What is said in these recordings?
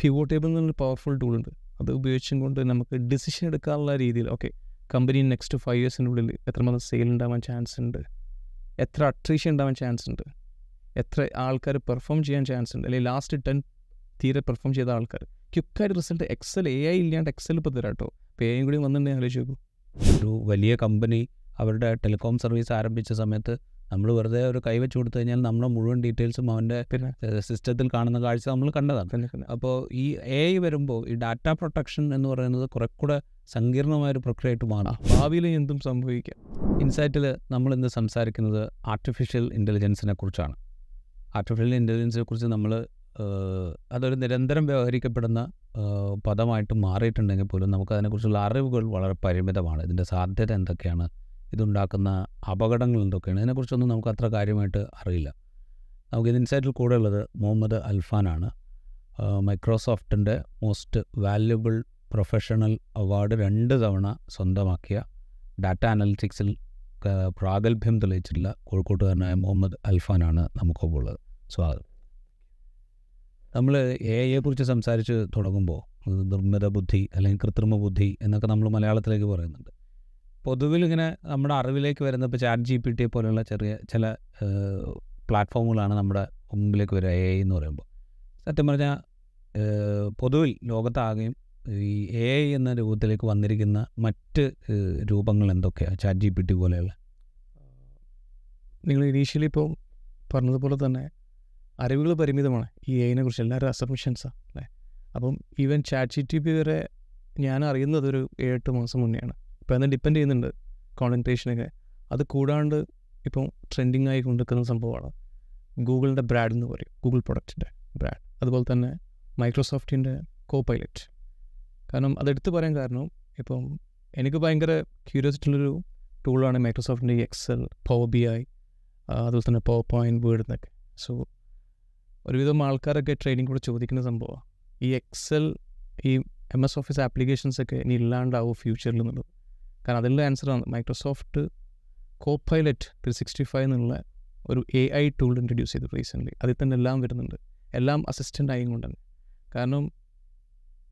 പിവോ table എന്നൊരു powerful tool ഉണ്ട്. അത് ഉപയോഗിച്ചും കൊണ്ട് നമുക്ക് ഡിസിഷൻ എടുക്കാനുള്ള രീതിയിൽ ഓക്കെ കമ്പനി നെക്സ്റ്റ് ഫൈവ് ഇയേഴ്സിനുള്ളിൽ എത്രമാത്രം സെയിൽ ഉണ്ടാവാൻ ചാൻസ് ഉണ്ട് എത്ര അട്രീഷൻ ഉണ്ടാവാൻ ചാൻസ് ഉണ്ട് എത്ര ആൾക്കാർ പെർഫോം ചെയ്യാൻ ചാൻസ് ഉണ്ട് അല്ലെങ്കിൽ ലാസ്റ്റ് ടെൻ തീരെ പെർഫോം ചെയ്ത ആൾക്കാർ ക്യുക്കായിട്ട് റിസൾട്ട് എക്സൽ എ ഐ ഇല്ലാണ്ട് എക്സൽ ഇപ്പോൾ തരാം കേട്ടോ പേയും കൂടി വന്നിട്ടുണ്ടെങ്കിൽ ആലോചിച്ച് നോക്കൂ. ഒരു വലിയ കമ്പനി അവരുടെ ടെലികോം സർവീസ് ആരംഭിച്ച സമയത്ത് നമ്മൾ വെറുതെ ഒരു കൈവച്ച് കൊടുത്തു കഴിഞ്ഞാൽ നമ്മുടെ മുഴുവൻ ഡീറ്റെയിൽസും അവന്റെ സിസ്റ്റത്തിൽ കാണുന്ന കാഴ്ച നമ്മൾ കണ്ടതാണ്. അപ്പോൾ ഈ എ ഐ വരുമ്പോൾ ഈ ഡാറ്റ പ്രൊട്ടക്ഷൻ എന്ന് പറയുന്നത് കുറെ കൂടെ പ്രക്രിയ പ്രക്രിയയായിട്ട് മാറാം. ഭാവിയിൽ എന്തും സംഭവിക്കാം. ഇൻസൈറ്റിൽ നമ്മൾ ഇന്ന് സംസാരിക്കുന്നത് ആർട്ടിഫിഷ്യൽ ഇന്റലിജൻസിനെ കുറിച്ചാണ്. ആർട്ടിഫിഷ്യൽ ഇന്റലിജൻസിനെ കുറിച്ച് നമ്മൾ അതൊരു നിരന്തരം വ്യവഹരിക്കപ്പെടുന്ന പദമായിട്ട് മാറിയിട്ടുണ്ടെങ്കിൽ പോലും നമുക്ക് അതിനെക്കുറിച്ചുള്ള അറിവുകൾ വളരെ പരിമിതമാണ്. ഇതിന്റെ സാധ്യത എന്തൊക്കെയാണ്? ഇതുണ്ടാക്കുന്ന അപകടങ്ങൾ എന്തൊക്കെയാണ്? ഇതിനെക്കുറിച്ചൊന്നും നമുക്ക് അത്ര കാര്യമായിട്ട് അറിയില്ല. നമുക്ക് ഇത് ഇൻസൈറ്റിൽ കൂടെ ഉള്ളത് മുഹമ്മദ് അൽഫാനാണ് മൈക്രോസോഫ്റ്റിന്റെ മോസ്റ്റ് വാല്യുബിൾ പ്രൊഫഷണൽ അവാർഡ് രണ്ട് തവണ സ്വന്തമാക്കിയ ഡാറ്റ അനലിറ്റിക്സിൽ പ്രാഗൽഭ്യം തെളിയിച്ചിട്ടുള്ള കോഴിക്കോട്ടുകാരനായ മുഹമ്മദ് അൽഫാനാണ് നമുക്കൊപ്പം ഉള്ളത്. സ്വാഗതം. നമ്മൾ എ ഐയെക്കുറിച്ച് സംസാരിച്ച് തുടങ്ങുമ്പോൾ നിർമ്മിത ബുദ്ധി അല്ലെങ്കിൽ കൃത്രിമ ബുദ്ധി എന്നൊക്കെ നമ്മൾ മലയാളത്തിലേക്ക് പറയുന്നുണ്ട്. പൊതുവിൽ ഇങ്ങനെ നമ്മുടെ അറിവിലേക്ക് വരുന്ന ഇപ്പോൾ ചാറ്റ് ജി പി ടി പോലെയുള്ള ചെറിയ ചില പ്ലാറ്റ്ഫോമുകളാണ് നമ്മുടെ മുമ്പിലേക്ക് വരിക എ ഐ എന്ന് പറയുമ്പോൾ. സത്യം പറഞ്ഞാൽ പൊതുവിൽ ലോകത്താകെയും ഈ എ ഐ എന്ന രൂപത്തിലേക്ക് വന്നിരിക്കുന്ന മറ്റ് രൂപങ്ങൾ എന്തൊക്കെയാണ് ചാറ്റ് ജി പി ടി പോലെയുള്ള. നിങ്ങൾ ഇനീഷ്യലി ഇപ്പോൾ പറഞ്ഞതുപോലെ തന്നെ അറിവുകൾ പരിമിതമാണ് ഈ എയിനെ കുറിച്ച്. എല്ലാവരും അസംഷൻസാണ് അല്ലേ? അപ്പം even chat G T P വരെ ഞാൻ അറിയുന്നത് ഒരു ഏഴെട്ട് മാസം മുന്നെയാണ്. ഇപ്പോൾ അതിനെ ഡിപ്പെൻഡ് ചെയ്യുന്നുണ്ട് കോൺസെൻട്രേഷനൊക്കെ അത് കൂടാണ്ട് ഇപ്പം ട്രെൻഡിങ് ആയി കൊണ്ടിരിക്കുന്ന സംഭവമാണ്. ഗൂഗിളിന്റെ ബ്രാഡ് എന്ന് പറയും. ഗൂഗിൾ പ്രൊഡക്റ്റിന്റെ ബ്രാഡ്. അതുപോലെ തന്നെ മൈക്രോസോഫ്റ്റിന്റെ കോ പൈലറ്റ് കാരണം അതെടുത്ത് പറയാൻ കാരണം ഇപ്പം എനിക്ക് ഭയങ്കര ക്യൂരിയോസിറ്റി ഉള്ളൊരു ടൂളാണ് മൈക്രോസോഫ്റ്റിന്റെ എക്സൽ പവർ ബി ഐ അതുപോലെ തന്നെ പവർ പോയിന്റ് വേർഡ് എന്നൊക്കെ. സോ ഒരുവിധം ആൾക്കാരൊക്കെ ട്രെയിനിങ് കൂടെ ചോദിക്കുന്ന സംഭവമാണ്. ഈ എക്സൽ ഈ എം എസ് ഓഫീസ് ആപ്ലിക്കേഷൻസ് ഒക്കെ ഇനി ഇല്ലാണ്ടാവും ഫ്യൂച്ചറിൽ എന്നുള്ളത്? കാരണം അതിന്റെ ആൻസറാണ് Microsoft Copilot three sixty five എന്നുള്ള ഒരു എ ഐ ടൂൾ ഇൻട്രൊഡ്യൂസ് ചെയ്തു റീസെന്റ്ലി അതിൽ തന്നെ എല്ലാം വരുന്നുണ്ട്. എല്ലാം അസിസ്റ്റന്റ് ആയും കൊണ്ട് കാരണം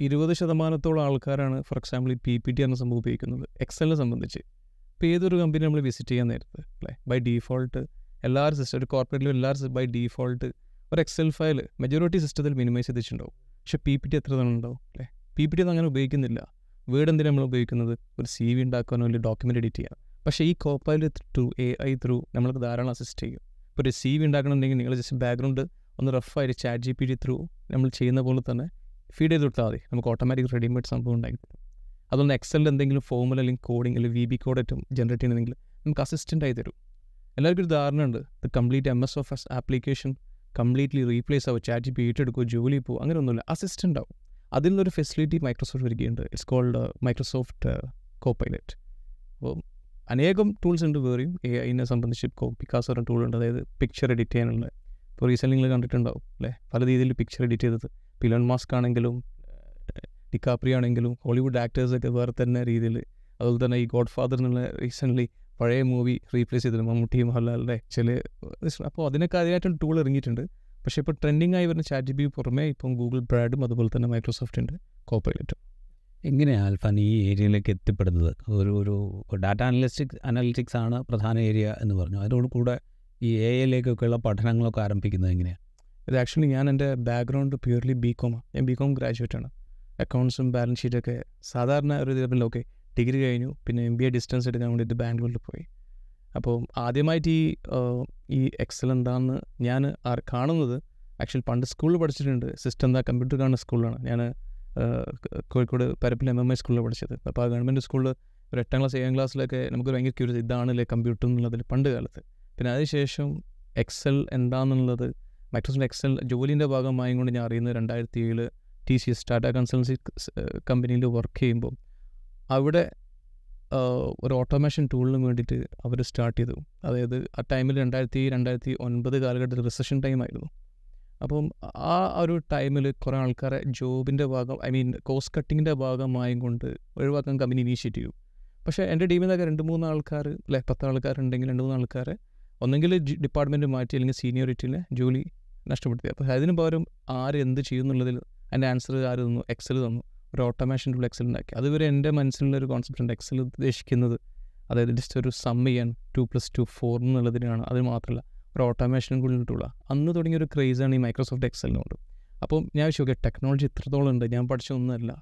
ഇരുപത് ശതമാനത്തോളം ആൾക്കാരാണ് ഫോർ എക്സാമ്പിൾ ഈ പി പി ടി എന്ന സംഭവം ഉപയോഗിക്കുന്നത്. എക്സലിനെ സംബന്ധിച്ച്. ഇപ്പോൾ ഏതൊരു കമ്പനി നമ്മൾ വിസിറ്റ് ചെയ്യാൻ നേരത്ത് അല്ലേ? ബൈ ഡീഫോൾട്ട് എല്ലാവരും സിസ്റ്റം ഒരു കോർപ്പറേറ്റിലും എല്ലാവരും ബൈ ഡീഫോൾട്ട് ഒരു എക്സൽ ഫയൽ മെജോറിറ്റി സിസ്റ്റത്തിൽ മിനിമൈസ് ചെയ്തിട്ടുണ്ടാവും. പക്ഷേ പി പി ടി എത്ര തവണ ഉണ്ടാവും അല്ലേ? പി പി ടി അങ്ങനെ ഉപയോഗിക്കുന്നില്ല. വേർഡ് എന്തിനാണ് നമ്മൾ ഉപയോഗിക്കുന്നത്? ഒരു സി വി ഉണ്ടാക്കാനോ അല്ലെങ്കിൽ ഡോക്യുമെന്റ് എഡിറ്റ് ചെയ്യാൻ പക്ഷേ ഈ Copilot through A I through നമ്മൾക്ക് ധാരാളം അസിസ്റ്റ് ചെയ്യും. ഇപ്പോൾ ഒരു സി വി ഉണ്ടാക്കണമെന്നുണ്ടെങ്കിൽ നിങ്ങൾ ജസ്റ്റ് ബാക്ക്ഗ്രൗണ്ട് ഒന്ന് റഫായിട്ട് chat G P T through നമ്മൾ ചെയ്യുന്ന പോലെ തന്നെ ഫീഡ് ചെയ്ത് കൊടുത്താൽ മതി. നമുക്ക് ഓട്ടോമാറ്റിക് റെഡിമെയ്ഡ് സംഭവം ഉണ്ടാക്കി അതുകൊണ്ട് എക്സലിൽ എന്തെങ്കിലും ഫോമുല അല്ലെങ്കിൽ കോഡിംഗ് അല്ലെങ്കിൽ വി ബി കോഡായിട്ടും ജനറേറ്റ് ചെയ്യണമെങ്കിൽ നമുക്ക് അസിസ്റ്റന്റ് ആയി തരും. എല്ലാവർക്കും ഒരു ധാരണ ഉണ്ട്. ഇത് complete M S Office application completely replace ആവും ചാറ്റ് ജി പി ഏറ്റെടുക്കുമോ ജോലി പോകും അങ്ങനെയൊന്നുമില്ല അസിസ്റ്റന്റ് ആവും. അതിൽ നിന്നൊരു ഫെസിലിറ്റി മൈക്രോസോഫ്റ്റ് വരികയുണ്ട് it's called Microsoft Copilot അപ്പോൾ അനേകം ടൂൾസ് ഉണ്ട് വേറെയും. എ ഐനെ സംബന്ധിച്ച് കോ പിക്കാസ് പറഞ്ഞ ടൂൾ ഉണ്ട്. അതായത് പിക്ചർ എഡിറ്റ് ചെയ്യാനുള്ള. ഇപ്പോൾ റീസെന്റ് നിങ്ങൾ കണ്ടിട്ടുണ്ടാവും അല്ലേ? പല രീതിയിൽ പിക്ചർ എഡിറ്റ് ചെയ്തത്. പിലോൺ മാസ്ക് ആണെങ്കിലും ഡിക്കാപ്രി ആണെങ്കിലും ഹോളിവുഡ് ആക്ടേഴ്സൊക്കെ വേറെ തന്നെ രീതിയിൽ. അതുപോലെ തന്നെ ഈ ഗോഡ് ഫാദർ എന്നുള്ള റീസെന്റ്ലി പഴയ മൂവി റീപ്ലേസ് ചെയ്തിരുന്നു. മമ്മൂട്ടി മോഹൻലാലിന്റെ ചില അപ്പോൾ അതിനൊക്കെ അതിനായിട്ടൊരു ടൂൾ ഇറങ്ങിയിട്ടുണ്ട്. പക്ഷേ ഇപ്പോൾ ട്രെൻഡിങ് ആയി വരുന്ന ചാറ്റ് ജി ബി പുറമേ ഇപ്പം ഗൂഗിൾ ബ്രാഡും അതുപോലെ തന്നെ മൈക്രോസോഫ്റ്റിന്റെ കോപ്പൈലറ്റും എങ്ങനെയാണ് ആൽഫാൻ ഈ ഏരിയയിലേക്ക് എത്തിപ്പെടുന്നത്? ഒരു ഒരു ഡാറ്റ അനലിസ്റ്റിക്സ് അനലിറ്റിക്സ് ആണ് പ്രധാന ഏരിയ എന്ന് പറഞ്ഞു. അതിനോട് കൂടെ ഈ എ ഐയിലേക്കൊക്കെയുള്ള പഠനങ്ങളൊക്കെ ആരംഭിക്കുന്നത് എങ്ങനെയാണ് ഇത് ആക്ച്വലി ഞാൻ എന്റെ ബാക്ക്ഗ്രൗണ്ട് പ്യൂർലി ബി കോമാണ് ഞാൻ ബി കോം ഗ്രാജുവേറ്റ് ആണ്. അക്കൗണ്ട്സും ബാലൻസ് ഷീറ്റൊക്കെ സാധാരണ ഒരു ലെവലിൽ ഓക്കെ ഡിഗ്രി കഴിഞ്ഞു. പിന്നെ എം ബി എ ഡിസ്റ്റൻസ് എടുക്കാൻ വേണ്ടിയിട്ട് ബാംഗ്ലൂരിൽ പോയി. അപ്പോൾ ആദ്യമായിട്ട് ഈ ഈ എക്സൽ എന്താണെന്ന് ഞാൻ ആർ- കാണുന്നത് ആക്ച്വലി പണ്ട് സ്കൂളിൽ പഠിച്ചിട്ടുണ്ട്. സിസ്റ്റം എന്താ? കമ്പ്യൂട്ടർ കാണുന്ന സ്കൂളിലാണ് ഞാൻ കോഴിക്കോട് പരപ്പിൽ എം എം ഐ സ്കൂളിൽ പഠിച്ചത്. അപ്പോൾ ആ ഗവൺമെന്റ് സ്കൂളിൽ ഒരു എട്ടാം ക്ലാസ് ഏഴാം ക്ലാസ്സിലൊക്കെ നമുക്ക് ഭയങ്കര ക്യൂരിയസ് ഇതാണല്ലേ കമ്പ്യൂട്ടർ എന്നുള്ളതിൽ പണ്ട് കാലത്ത്. പിന്നെ അതിനുശേഷം എക്സൽ എന്താണെന്നുള്ളത് മൈക്രോസോഫ്റ്റ് എക്സൽ ജോലിന്റെ ഭാഗമായും കൊണ്ട് ഞാൻ അറിയുന്നത് രണ്ടായിരത്തി ഏഴ് T C S Tata consultancy കമ്പനിയിൽ വർക്ക് ചെയ്യുമ്പോൾ അവിടെ ഒരു ഓട്ടോമേഷൻ ടൂളിന് വേണ്ടിയിട്ട് അവർ സ്റ്റാർട്ട് ചെയ്തു. അതായത് ആ ടൈമിൽ രണ്ടായിരത്തി രണ്ടായിരത്തി ഒൻപത് കാലഘട്ടത്തിൽ റിസഷൻ ടൈമായിരുന്നു അപ്പം ആ ഒരു ടൈമിൽ കുറേ ആൾക്കാരെ ജോബിന്റെ ഭാഗം ഐ മീൻ കോസ്റ്റ് കട്ടിങ്ങിന്റെ ഭാഗമായും കൊണ്ട് ഒഴിവാക്കാൻ കമ്പനി ഇനീഷ്യേറ്റ് ചെയ്തു. പക്ഷേ എന്റെ ടീമിൽ നിന്നൊക്കെ രണ്ട് മൂന്ന് ആൾക്കാർ അല്ലെ പത്ത് ആൾക്കാരുണ്ടെങ്കിൽ രണ്ട് മൂന്ന് ആൾക്കാരെ ഒന്നെങ്കിൽ ഡിപ്പാർട്ട്മെന്റ് മാറ്റി അല്ലെങ്കിൽ സീനിയോറിറ്റിയിൽ ജോലി നഷ്ടപ്പെടുത്തി. അപ്പോൾ അതിന് പകരം ആര് എന്ത് ചെയ്യുന്നുള്ളതിൽ അതിന്റെ ആൻസർ ആര് തന്നു? എക്സൽ തന്നു. ഒരു ഓട്ടോമേഷൻ ടൂൾ എക്സൽ ഉണ്ടാക്കി അതുവരെ എന്റെ മനസ്സിലുള്ള ഒരു കോൺസെപ്റ്റ് ഉണ്ട് എക്സൽ ഉദ്ദേശിക്കുന്നത് അതായത് ജസ്റ്റ് ഒരു സം ചെയ്യാൻ ടു പ്ലസ് ടു ഫോർ എന്നുള്ളതിനാണ്. അത് മാത്രമല്ല ഒരു ഓട്ടോമേഷൻ കൂടി ടൂളാണ് അന്ന് തുടങ്ങിയ ഒരു ക്രേസാണ് ഈ മൈക്രോസോഫ്റ്റ് എക്സലിനോട് അപ്പം ഞാൻ ചോദിക്കുക ടെക്നോളജി ഇത്രത്തോളം ഉണ്ട് ഞാൻ പഠിച്ചൊന്നുമല്ല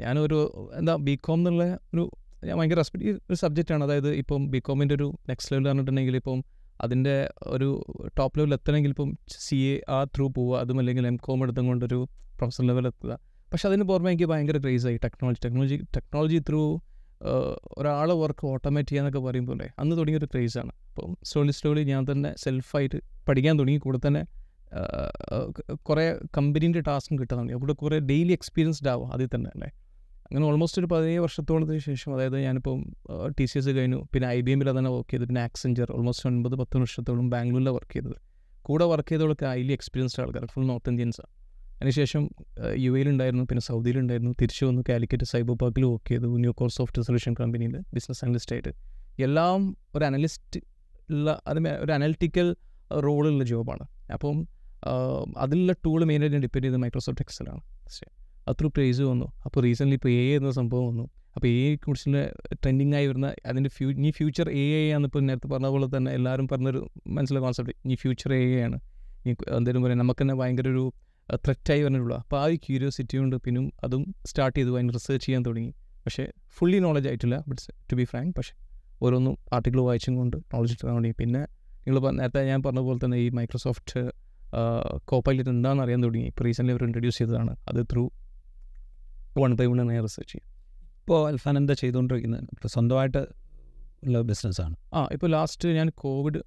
ഞാനൊരു എന്താ ബി കോം എന്നുള്ള ഒരു ഞാൻ ഭയങ്കര റെസ്പെക്ട് ഒരു സബ്ജക്റ്റാണ് അതായത് ഇപ്പം ബി കോമിന്റെ ഒരു നെക്സ്റ്റ് ലെവൽ പറഞ്ഞിട്ടുണ്ടെങ്കിൽ ഇപ്പം അതിന്റെ ഒരു ടോപ്പ് ലെവൽ എത്തണമെങ്കിൽ ഇപ്പം സി എ ആ ത്രൂ പോവുക. അതും അല്ലെങ്കിൽ എം കോം എടുത്തും കൊണ്ടൊരു പ്രൊഫസർ ലെവൽ എത്തുക. പക്ഷെ അതിന് പുറമെ എനിക്ക് ഭയങ്കര ക്രേസായി ടെക്നോളജി ടെക്നോളജി ടെക്നോളജി ത്രൂ ഒരാൾ വർക്ക് ഓട്ടോമേറ്റ് ചെയ്യാന്നൊക്കെ പറയുമ്പോൾ അന്ന് തുടങ്ങിയൊരു ക്രേസാണ് അപ്പം സ്ലോലി സ്ലോലി ഞാൻ തന്നെ സെൽഫായിട്ട് പഠിക്കാൻ തുടങ്ങി. കൂടെ തന്നെ കുറേ കമ്പനീന്റെ ടാസ്കും കിട്ടാൻ തുടങ്ങി. അവിടെ കുറേ ഡെയിലി എക്സ്പീരിയൻസ്ഡ് ആവും അതിൽ തന്നെ അല്ലേ? അങ്ങനെ ഓൾമോസ്റ്റ് ഒരു പതിനേഴ് വർഷത്തോളത്തിന് ശേഷം അതായത് ഞാനിപ്പം ടി സി എസ് കഴിഞ്ഞു. പിന്നെ ഐ ബി എമ്മിൽ തന്നെ വർക്ക് ചെയ്തു പിന്നെ ആക്സഞ്ചർ ഓൾമോസ്റ്റ് ഒൻപത് പത്ത് വർഷത്തോളം ബാംഗ്ലൂരിലാണ് വർക്ക് ചെയ്തത്. കൂടെ വർക്ക് ചെയ്തവർക്ക് ഹൈലി എക്സ്പീരിയൻസ്ഡ് ആൾക്കാർ ഫുൾ നോർത്ത് ഇന്ത്യൻസാണ് അതിനുശേഷം യു എയിലുണ്ടായിരുന്നു പിന്നെ സൗദിയിലുണ്ടായിരുന്നു തിരിച്ചു വന്നു കാലിക്കറ്റ് സൈബർ പാർക്കിൽ വർക്ക് ചെയ്തു ന്യൂ കോർ സോഫ്റ്റ് സൊല്യൂഷൻ കമ്പനിയിൽ ബിസിനസ് അനലിസ്റ്റ് ആയിട്ട് എല്ലാം ഒരു അനലിസ്റ്റ് ഉള്ള അത് ഒരു അനലിറ്റിക്കൽ റോളുള്ള ജോബാണ്. അപ്പം അതിലുള്ള ടൂൾ മെയിനായിട്ട് ഞാൻ ഡിപ്പെൻഡ് ചെയ്ത് മൈക്രോസോഫ്റ്റ് എക്സലാണ് അത്ര പ്രൈസ് വന്നു. അപ്പോൾ റീസെന്റ്ലി ഇപ്പോൾ എ എന്ന സംഭവം വന്നു. അപ്പോൾ എ കുറിച്ചുള്ള ട്രെൻഡിങ് ആയി വരുന്ന അതിന്റെ ഫ്യൂ ഇനി ഫ്യൂച്ചർ എ ഐ ആണ് ഇപ്പോൾ നേരത്തെ പറഞ്ഞ പോലെ തന്നെ എല്ലാവരും പറഞ്ഞൊരു മനസ്സിലെ കോൺസെപ്റ്റ് ഇനി ഫ്യൂച്ചർ എ ഐ ആണ്. ഇനി എന്തെങ്കിലും പറയാം നമുക്ക് തന്നെ ഭയങ്കര ഒരു ത്രെറ്റായി വന്നിട്ടുള്ളൂ. അപ്പോൾ ആ ഒരു ക്യൂരിയോസിറ്റി കൊണ്ട് പിന്നും അതും സ്റ്റാർട്ട് ചെയ്തു അതിന് റിസർച്ച് ചെയ്യാൻ തുടങ്ങി. പക്ഷേ ഫുള്ളി നോളജ് ആയിട്ടില്ല ബട്ട് ടു ബി ഫ്രാങ്ക് പക്ഷേ ഓരോന്നും ആർട്ടിക്കിൾ വായിച്ചും കൊണ്ട് നോളജ് എടുക്കാൻ തുടങ്ങി. പിന്നെ നിങ്ങൾ നേരത്തെ ഞാൻ പറഞ്ഞ പോലെ തന്നെ ഈ മൈക്രോസോഫ്റ്റ് കോപ്പൈലറ്റ് എന്താണെന്ന് അറിയാൻ തുടങ്ങി. ഇപ്പോൾ റീസെന്റ്ലി അവർ ഇൻട്രൊഡ്യൂസ് ചെയ്തതാണ്. അത് ത്രൂ വൺ ബൈ വൺ ഞാൻ റിസർച്ച് ചെയ്യും ഇപ്പോൾ അൽഫാൻ എന്താ ചെയ്തുകൊണ്ടിരിക്കുന്നത് ഇപ്പോൾ സ്വന്തമായിട്ട് ഉള്ള ബിസിനസ്സാണ് ആ ഇപ്പോൾ ലാസ്റ്റ് ഞാൻ കോവിഡ്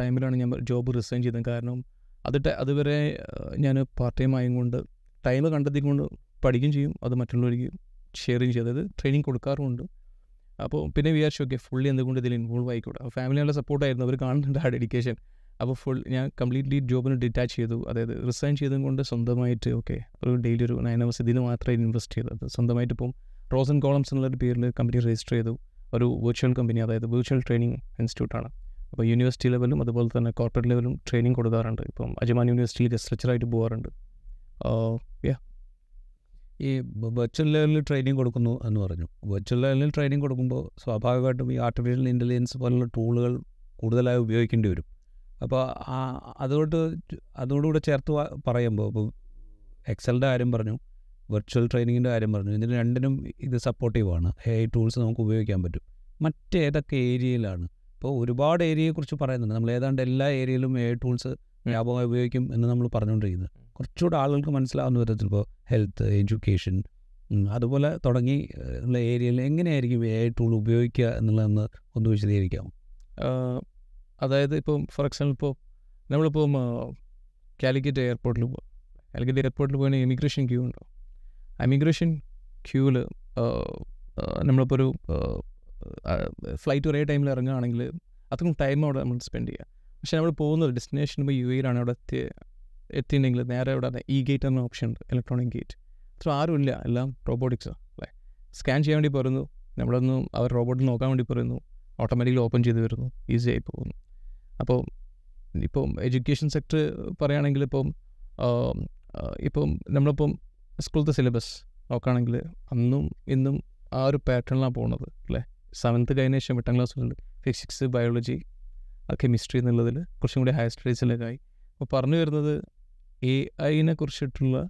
ടൈമിലാണ് ഞാൻ ജോബ് റിസൈൻ ചെയ്തത്. കാരണം അത് അതുവരെ ഞാൻ പാർട്ട് ടൈം ആയതുകൊണ്ട് ടൈം കണ്ടെത്തിക്കൊണ്ട് പഠിക്കുകയും ചെയ്യും. അത് മറ്റുള്ളവർക്ക് ഷെയറിങ് ചെയ്യും. അതായത് ട്രെയിനിങ് കൊടുക്കാറുമുണ്ട്. അപ്പോൾ പിന്നെ വിചാരിച്ചു ഓക്കെ ഫുള്ളി എന്തുകൊണ്ട് ഇതിൽ ഇൻവോൾവ് ആയിക്കോട്ടെ അപ്പോൾ ഫാമിലി സപ്പോർട്ടായിരുന്നു അവർ കാണുന്നുണ്ട് ആ ഡെഡിക്കേഷൻ അപ്പോൾ ഫുൾ ഞാൻ കംപ്ലീറ്റ്ലി ജോബിന് ഡിറ്റാച്ച് ചെയ്തു. അതായത് റിസൈൻ ചെയ്തും കൊണ്ട് സ്വന്തമായിട്ട് ഓക്കെ ഒരു ഡെയിലി ഒരു നയൻ അവേഴ്സ് ഇതിന് മാത്രമേ ഇൻവെസ്റ്റ് ചെയ്തത് സ്വന്തമായിട്ട് ഇപ്പം റോസ് ആൻഡ് കോളംസ് എന്നുള്ളൊരു പേരിൽ കമ്പനി രജിസ്റ്റർ ചെയ്തു. ഒരു വെർച്വൽ കമ്പനി അതായത് വെർച്വൽ ട്രെയിനിങ് ഇൻസ്റ്റിറ്റ്യൂട്ടാണ് അപ്പോൾ യൂണിവേഴ്സിറ്റി ലെവലും അതുപോലെ തന്നെ കോർപ്പറേറ്റ് ലെവലും ട്രെയിനിങ് കൊടുക്കാറുണ്ട്. ഇപ്പം അജമാൻ യൂണിവേഴ്സിറ്റിയിൽ റിസർച്ചറായിട്ട് പോകാറുണ്ട് യാ ഈ വെർച്വൽ ലെവലിൽ ട്രെയിനിങ് കൊടുക്കുന്നു എന്ന് പറഞ്ഞു. വെർച്വൽ ലെവലിൽ ട്രെയിനിങ് കൊടുക്കുമ്പോൾ സ്വാഭാവികമായിട്ടും ഈ ആർട്ടിഫിഷ്യൽ ഇന്റലിജൻസ് പോലുള്ള ടൂളുകൾ കൂടുതലായി ഉപയോഗിക്കേണ്ടി വരും. അപ്പോൾ ആ അതുകൊണ്ട് അതോടുകൂടെ ചേർത്ത് പറയുമ്പോൾ ഇപ്പോൾ എക്സലിന്റെ കാര്യം പറഞ്ഞു വെർച്വൽ ട്രെയിനിങ്ങിന്റെ കാര്യം പറഞ്ഞു ഇതിന് രണ്ടിനും ഇത് സപ്പോർട്ടീവാണ് എ ടൂൾസ് നമുക്ക് ഉപയോഗിക്കാൻ പറ്റും. മറ്റേതൊക്കെ ഏരിയയിലാണ് ഇപ്പോൾ ഒരുപാട് ഏരിയയെക്കുറിച്ച് പറയുന്നുണ്ട്. നമ്മൾ ഏതാണ്ട് എല്ലാ ഏരിയയിലും എ ടൂൾസ് വ്യാപകമായി ഉപയോഗിക്കും എന്ന് നമ്മൾ പറഞ്ഞുകൊണ്ടിരിക്കുന്നത് കുറച്ചുകൂടെ ആളുകൾക്ക് മനസ്സിലാവുന്ന വിധത്തിൽ ഇപ്പോൾ ഹെൽത്ത് എഡ്യൂക്കേഷൻ അതുപോലെ തുടങ്ങി ഉള്ള ഏരിയയിൽ എങ്ങനെയായിരിക്കും എ ടൂൾ ഉപയോഗിക്കുക എന്നുള്ളതെന്ന് ഒന്ന് വിശദീകരിക്കാം അതായത് ഇപ്പം ഫോർ എക്സാമ്പിൾ ഇപ്പോൾ നമ്മളിപ്പം കാലിക്കറ്റ് എയർപോർട്ടിൽ പോകും കാലിക്കറ്റ് എയർപോർട്ടിൽ പോയി ഇമിഗ്രേഷൻ ക്യൂ ഉണ്ടാവും ഇമിഗ്രേഷൻ ക്യൂവിൽ നമ്മളിപ്പോൾ ഒരു ഫ്ലൈറ്റ് ഒരേ ടൈമിൽ ഇറങ്ങുകയാണെങ്കിൽ അത്രയും ടൈം അവിടെ നമ്മൾ സ്പെൻഡ് ചെയ്യുക. പക്ഷേ നമ്മൾ പോകുന്നത് ഡെസ്റ്റിനേഷൻ ഇപ്പോൾ യു എയിലാണ് അവിടെ എത്തി എത്തിയിട്ടുണ്ടെങ്കിൽ നേരെ അവിടെ ഇ ഗേറ്റ് എന്ന ഓപ്ഷൻ ഉണ്ട് ഇലക്ട്രോണിക് ഗേറ്റ് അത്ര ആരുമില്ല എല്ലാം റോബോട്ടിക്സാണ് അല്ലേ? സ്കാൻ ചെയ്യാൻ വേണ്ടി പറയുന്നു നമ്മളൊന്ന് അവർ റോബോട്ട് നോക്കാൻ വേണ്ടി പറയുന്നു ഓട്ടോമാറ്റിക്കലി ഓപ്പൺ ചെയ്ത് വരുന്നു ഈസി ആയി പോകുന്നു. അപ്പോൾ ഇപ്പം എഡ്യൂക്കേഷൻ സെക്ടർ പറയുകയാണെങ്കിൽ ഇപ്പം ഇപ്പം നമ്മളിപ്പം സ്കൂളത്തെ സിലബസ് നോക്കുകയാണെങ്കിൽ അന്നും ഇന്നും ആ ഒരു പാറ്റേണിലാണ് പോകുന്നത് അല്ലേ? സെവൻത്ത് കഴിഞ്ഞ ശേഷം എട്ടാം ക്ലാസ്സിലുണ്ട് ഫിസിക്സ് ബയോളജി കെമിസ്ട്രി എന്നുള്ളതിൽ കുറച്ചും കൂടി ഹയർ സ്റ്റഡീസിലേക്കായി അപ്പോൾ പറഞ്ഞു വരുന്നത് എ ഐനെ കുറിച്ചിട്ടുള്ള